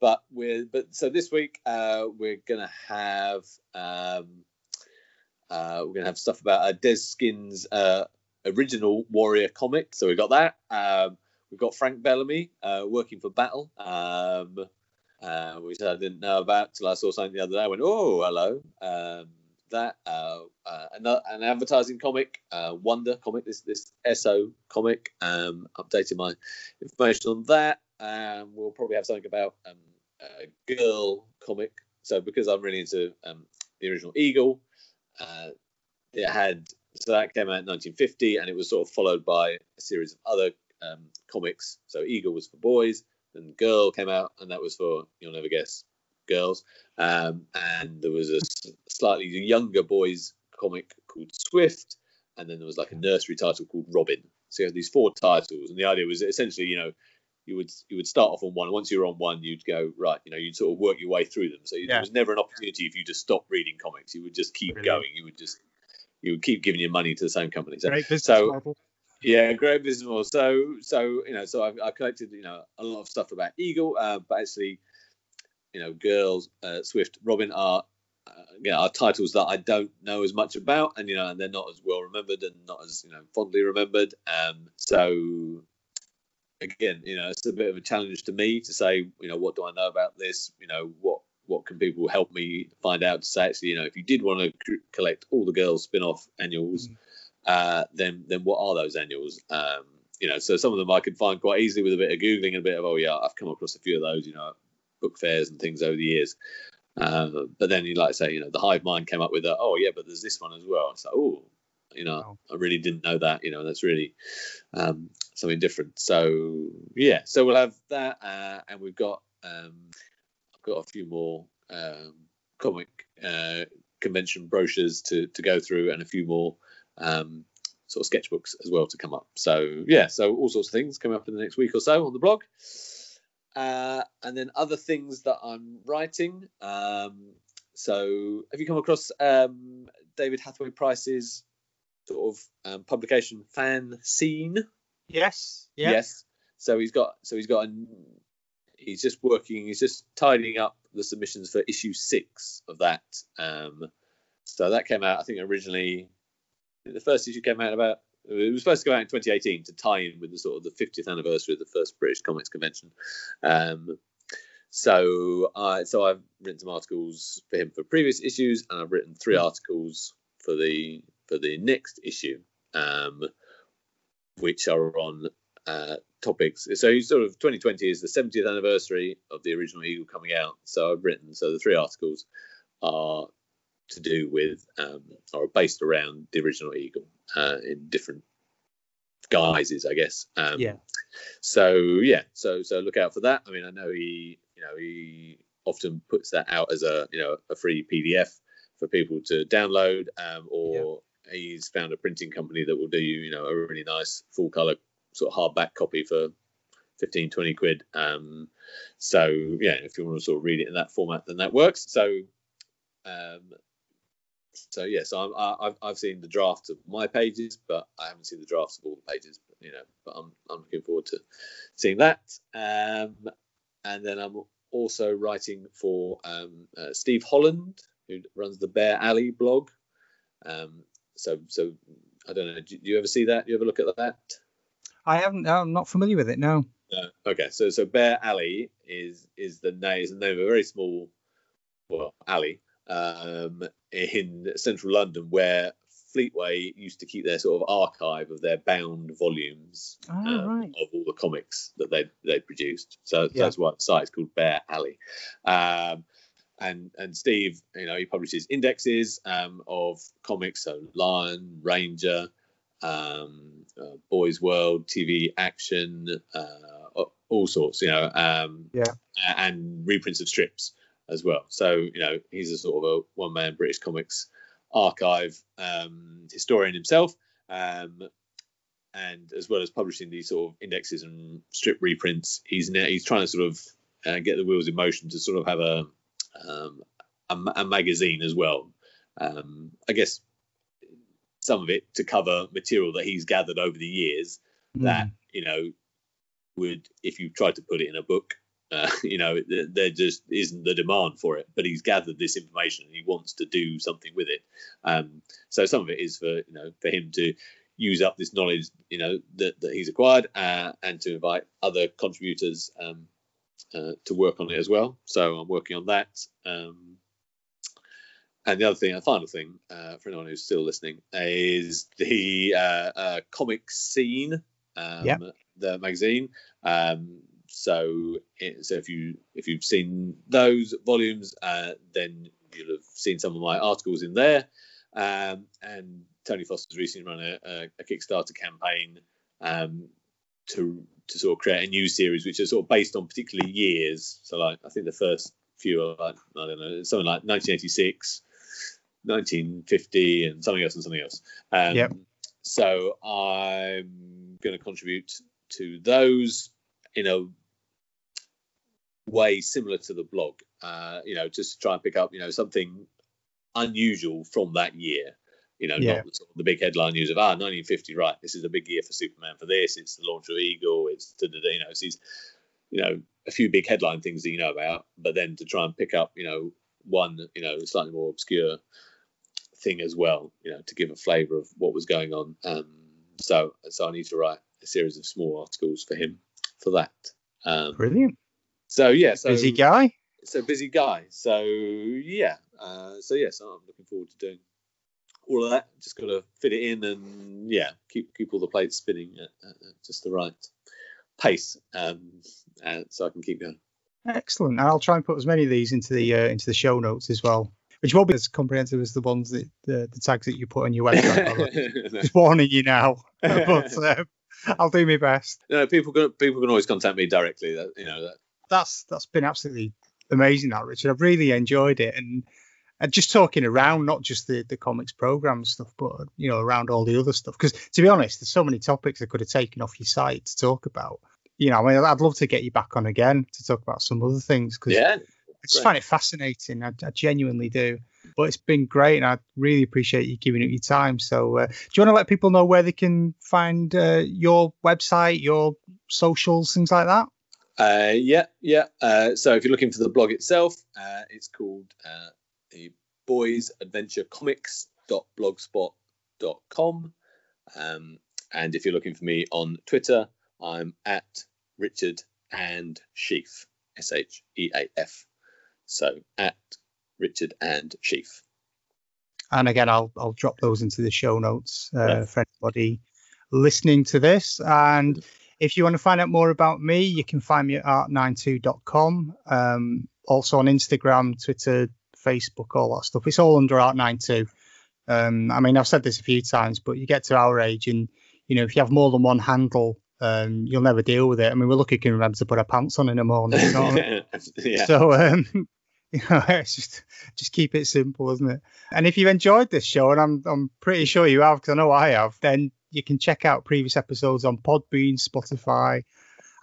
but we're but so this week uh, we're gonna have um, uh, we're gonna have stuff about uh, Dez Skinn's uh, original Warrior comic. So we got that. Um, we've got Frank Bellamy uh, working for Battle. Um, uh, which I didn't know about till I saw something the other day. I went, oh, hello. Um, that uh, uh, another, an advertising comic, uh, Wonder comic, this this SO comic. Um, updated my information on that. Um, we'll probably have something about um, a girl comic. So because I'm really into um, the original Eagle, uh, it had so that came out in 1950, and it was sort of followed by a series of other um, comics. So Eagle was for boys, and Girl came out, and that was for you'll never guess girls. Um, and there was a slightly younger boys comic called Swift, and then there was like a nursery title called Robin. So you had these four titles, and the idea was essentially, you know, you would you would start off on one. Once you were on one, you'd go right. You know, you'd sort of work your way through them. So yeah. there was never an opportunity if you just stop reading comics. You would just keep Brilliant. going. You would just you would keep giving your money to the same company. So, so. Yeah, great business model. So, so you know, so I've, I've collected you know a lot of stuff about Eagle, uh, but actually, you know, girls, uh, Swift, Robin are uh, are titles that I don't know as much about, and you know, and they're not as well remembered and not as you know fondly remembered. Um, so again, you know, it's a bit of a challenge to me to say, you know, what do I know about this? You know, what what can people help me find out to say actually, you know, if you did want to collect all the girls spin-off annuals. Mm uh, then then what are those annuals? Um, you know, so some of them I can find quite easily with a bit of googling and a bit of oh yeah, I've come across a few of those, you know, book fairs and things over the years. Um, but then you like to say, you know, the hive mind came up with a, oh yeah, but there's this one as well. So oh, you know, wow. I really didn't know that. You know, that's really um, something different. So yeah, so we'll have that, uh, and we've got um, I've got a few more um, comic uh, convention brochures to to go through, and a few more um, sort of sketchbooks as well to come up. So yeah, so all sorts of things coming up in the next week or so on the blog. Uh, and then other things that I'm writing. Um, so have you come across um, David Hathaway Price's sort of um, publication fan scene? Yes. Yeah. Yes. So he's got so he's got a he's just working he's just tidying up the submissions for issue six of that. Um, so that came out I think originally the first issue came out about it was supposed to go out in 2018 to tie in with the sort of the 50th anniversary of the first British Comics Convention. Um, so I so I've written some articles for him for previous issues, and I've written three articles for the for the next issue, um, which are on uh, topics. So sort of 2020 is the 70th anniversary of the original Eagle coming out. So I've written so the three articles are to do with um, or based around the original Eagle uh, in different guises, I guess. Um, yeah. So yeah, so so look out for that. I mean, I know he, you know, he often puts that out as a you know a free PDF for people to download, um, or yeah. he's found a printing company that will do you, you know, a really nice full color sort of hardback copy for 15 20 quid um so yeah if you want to sort of read it in that format then that works so um so yes, yeah, so i have I've seen the draft of my pages, but I haven't seen the drafts of all the pages. But, you know, but I'm I'm looking forward to seeing that. Um, and then I'm also writing for um, uh, Steve Holland, who runs the Bear Alley blog. Um, so so I don't know. Do you ever see that? Do you ever look at that? I haven't. I'm not familiar with it. No. No. Okay. So so Bear Alley is is the name is the name of a very small, well, alley um, in central London where Fleetway used to keep their sort of archive of their bound volumes Oh, um, right. of all the comics that they they produced. So Yeah. that's why the site's called Bear Alley. Um, and and Steve, you know, he publishes indexes um, of comics, so Lion, Ranger, um, uh, Boys World, TV action, uh, all sorts, you know, um, Yeah. and reprints of strips as well. So you know, he's a sort of a one-man British comics archive um, historian himself. Um, and as well as publishing these sort of indexes and strip reprints, he's now he's trying to sort of uh, get the wheels in motion to sort of have a um, a, a magazine as well. Um, I guess some of it to cover material that he's gathered over the years that you know would if you tried to put it in a book uh, *laughs* you know there just isn't the demand for it but he's gathered this information and he wants to do something with it um, so some of it is for you know for him to use up this knowledge you know that, that he's acquired uh, and to invite other contributors um, uh, to work on it as well so i'm working on that um, and the other thing, the final thing, uh, for anyone who's still listening, is the uh, uh, comic scene, um, Yep. the magazine. So, it, so if you if you've seen those volumes, uh, then you'll have seen some of my articles in there. Um, and Tony Foster's recently run a, a, a Kickstarter campaign um, to to sort of create a new series, which is sort of based on particular years. So, like I think the first few are like I don't know, something like 1986. 1950 and something else and something else. Um, Yep. So I'm going to contribute to those in a way similar to the blog. Uh, you know, just to try and pick up, you know, something unusual from that year. You know, Yeah. not the, the big headline news of ah 1950, right? This is a big year for Superman for this. It's the launch of Eagle. It's da, da, da, you know, it's these, you know, a few big headline things that you know about, but then to try and pick up, you know, one, you know, slightly more obscure thing as well, you know, to give a flavour of what was going on. Um, so, so I need to write a series of small articles for him for that. Um, Brilliant. So yeah, so Busy guy. so busy guy. So yeah, uh, so yes, I'm looking forward to doing all of that. Just got to fit it in and yeah, keep keep all the plates spinning at, at, at just the right pace, um, and so I can keep going. Excellent. And I'll try and put as many of these into the uh, into the show notes as well, which won't be as comprehensive as the ones that the, the tags that you put on your website. no, *laughs* Just warning you now, *laughs* *laughs* but um, I'll do my best. no, people can people can always contact me directly. That you know that That's that's been absolutely amazing, that Richard. I've really enjoyed it, and and just talking around not just the the comics program stuff, but you know around all the other stuff. Because to be honest, there's so many topics I could have taken off your site to talk about. You know, I mean, I'd love to get you back on again to talk about some other things because yeah. I just Great. find it fascinating. I, I genuinely do. But it's been great, and I really appreciate you giving it your time. So, uh, do you want to let people know where they can find uh, your website, your socials, things like that? Uh, yeah, yeah. Uh, so if you're looking for the blog itself, uh, it's called uh, the Boys Adventure Comics.blogspot.com. Um, and if you're looking for me on Twitter, I'm at Richard and Sheaf, S H E A F. So at Richard and Sheaf. And again, I'll I'll drop those into the show notes uh, Yeah. for anybody listening to this. And if you want to find out more about me, you can find me at art92.com. Um, also on Instagram, Twitter, Facebook, all that stuff. It's all under art92. Um, I mean, I've said this a few times, but you get to our age, and you know, if you have more than one handle, um, you'll never deal with it. I mean, we're lucky we can remember to put our pants on in the morning. you know what I mean? yeah. So um, *laughs* you know, it's just just keep it simple, isn't it? And if you've enjoyed this show, and I'm I'm pretty sure you have, because I know I have, then you can check out previous episodes on Podbean, Spotify,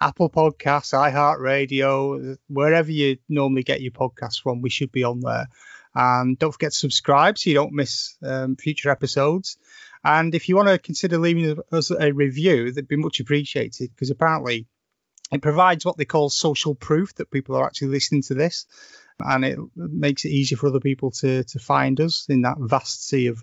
Apple Podcasts, iHeartRadio, wherever you normally get your podcasts from. We should be on there. And don't forget to subscribe so you don't miss um, future episodes. And if you want to consider leaving us a review, that'd be much appreciated because apparently it provides what they call social proof that people are actually listening to this and it makes it easier for other people to to find us in that vast sea of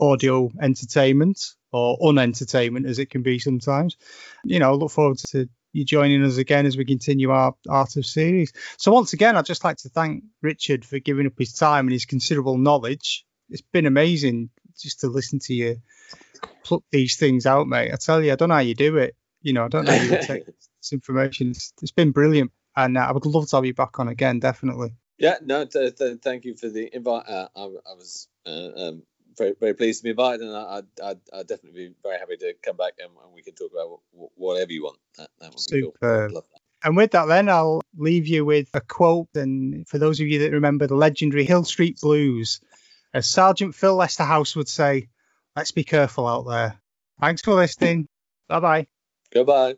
audio entertainment or unentertainment as it can be sometimes. You know, look forward to you joining us again as we continue our Art of series. So once again, I'd just like to thank Richard for giving up his time and his considerable knowledge. It's been amazing just to listen to you pluck these things out, mate. I tell you, I don't know how you do it. You know, I don't know how you take *laughs* this information. It's, it's been brilliant, and uh, I would love to have you back on again, definitely. Yeah, no, th- th- thank you for the invite. Uh, I, I, was uh, um, very, very pleased to be invited, and I, would I'd, I'd definitely be very happy to come back and, and we can talk about w- whatever you want. That, that would be Super. cool. And with that, then I'll leave you with a quote. And for those of you that remember the legendary Hill Street Blues, as Sergeant Phil Esterhaus would say, let's be careful out there. Thanks for listening. Bye bye. Goodbye.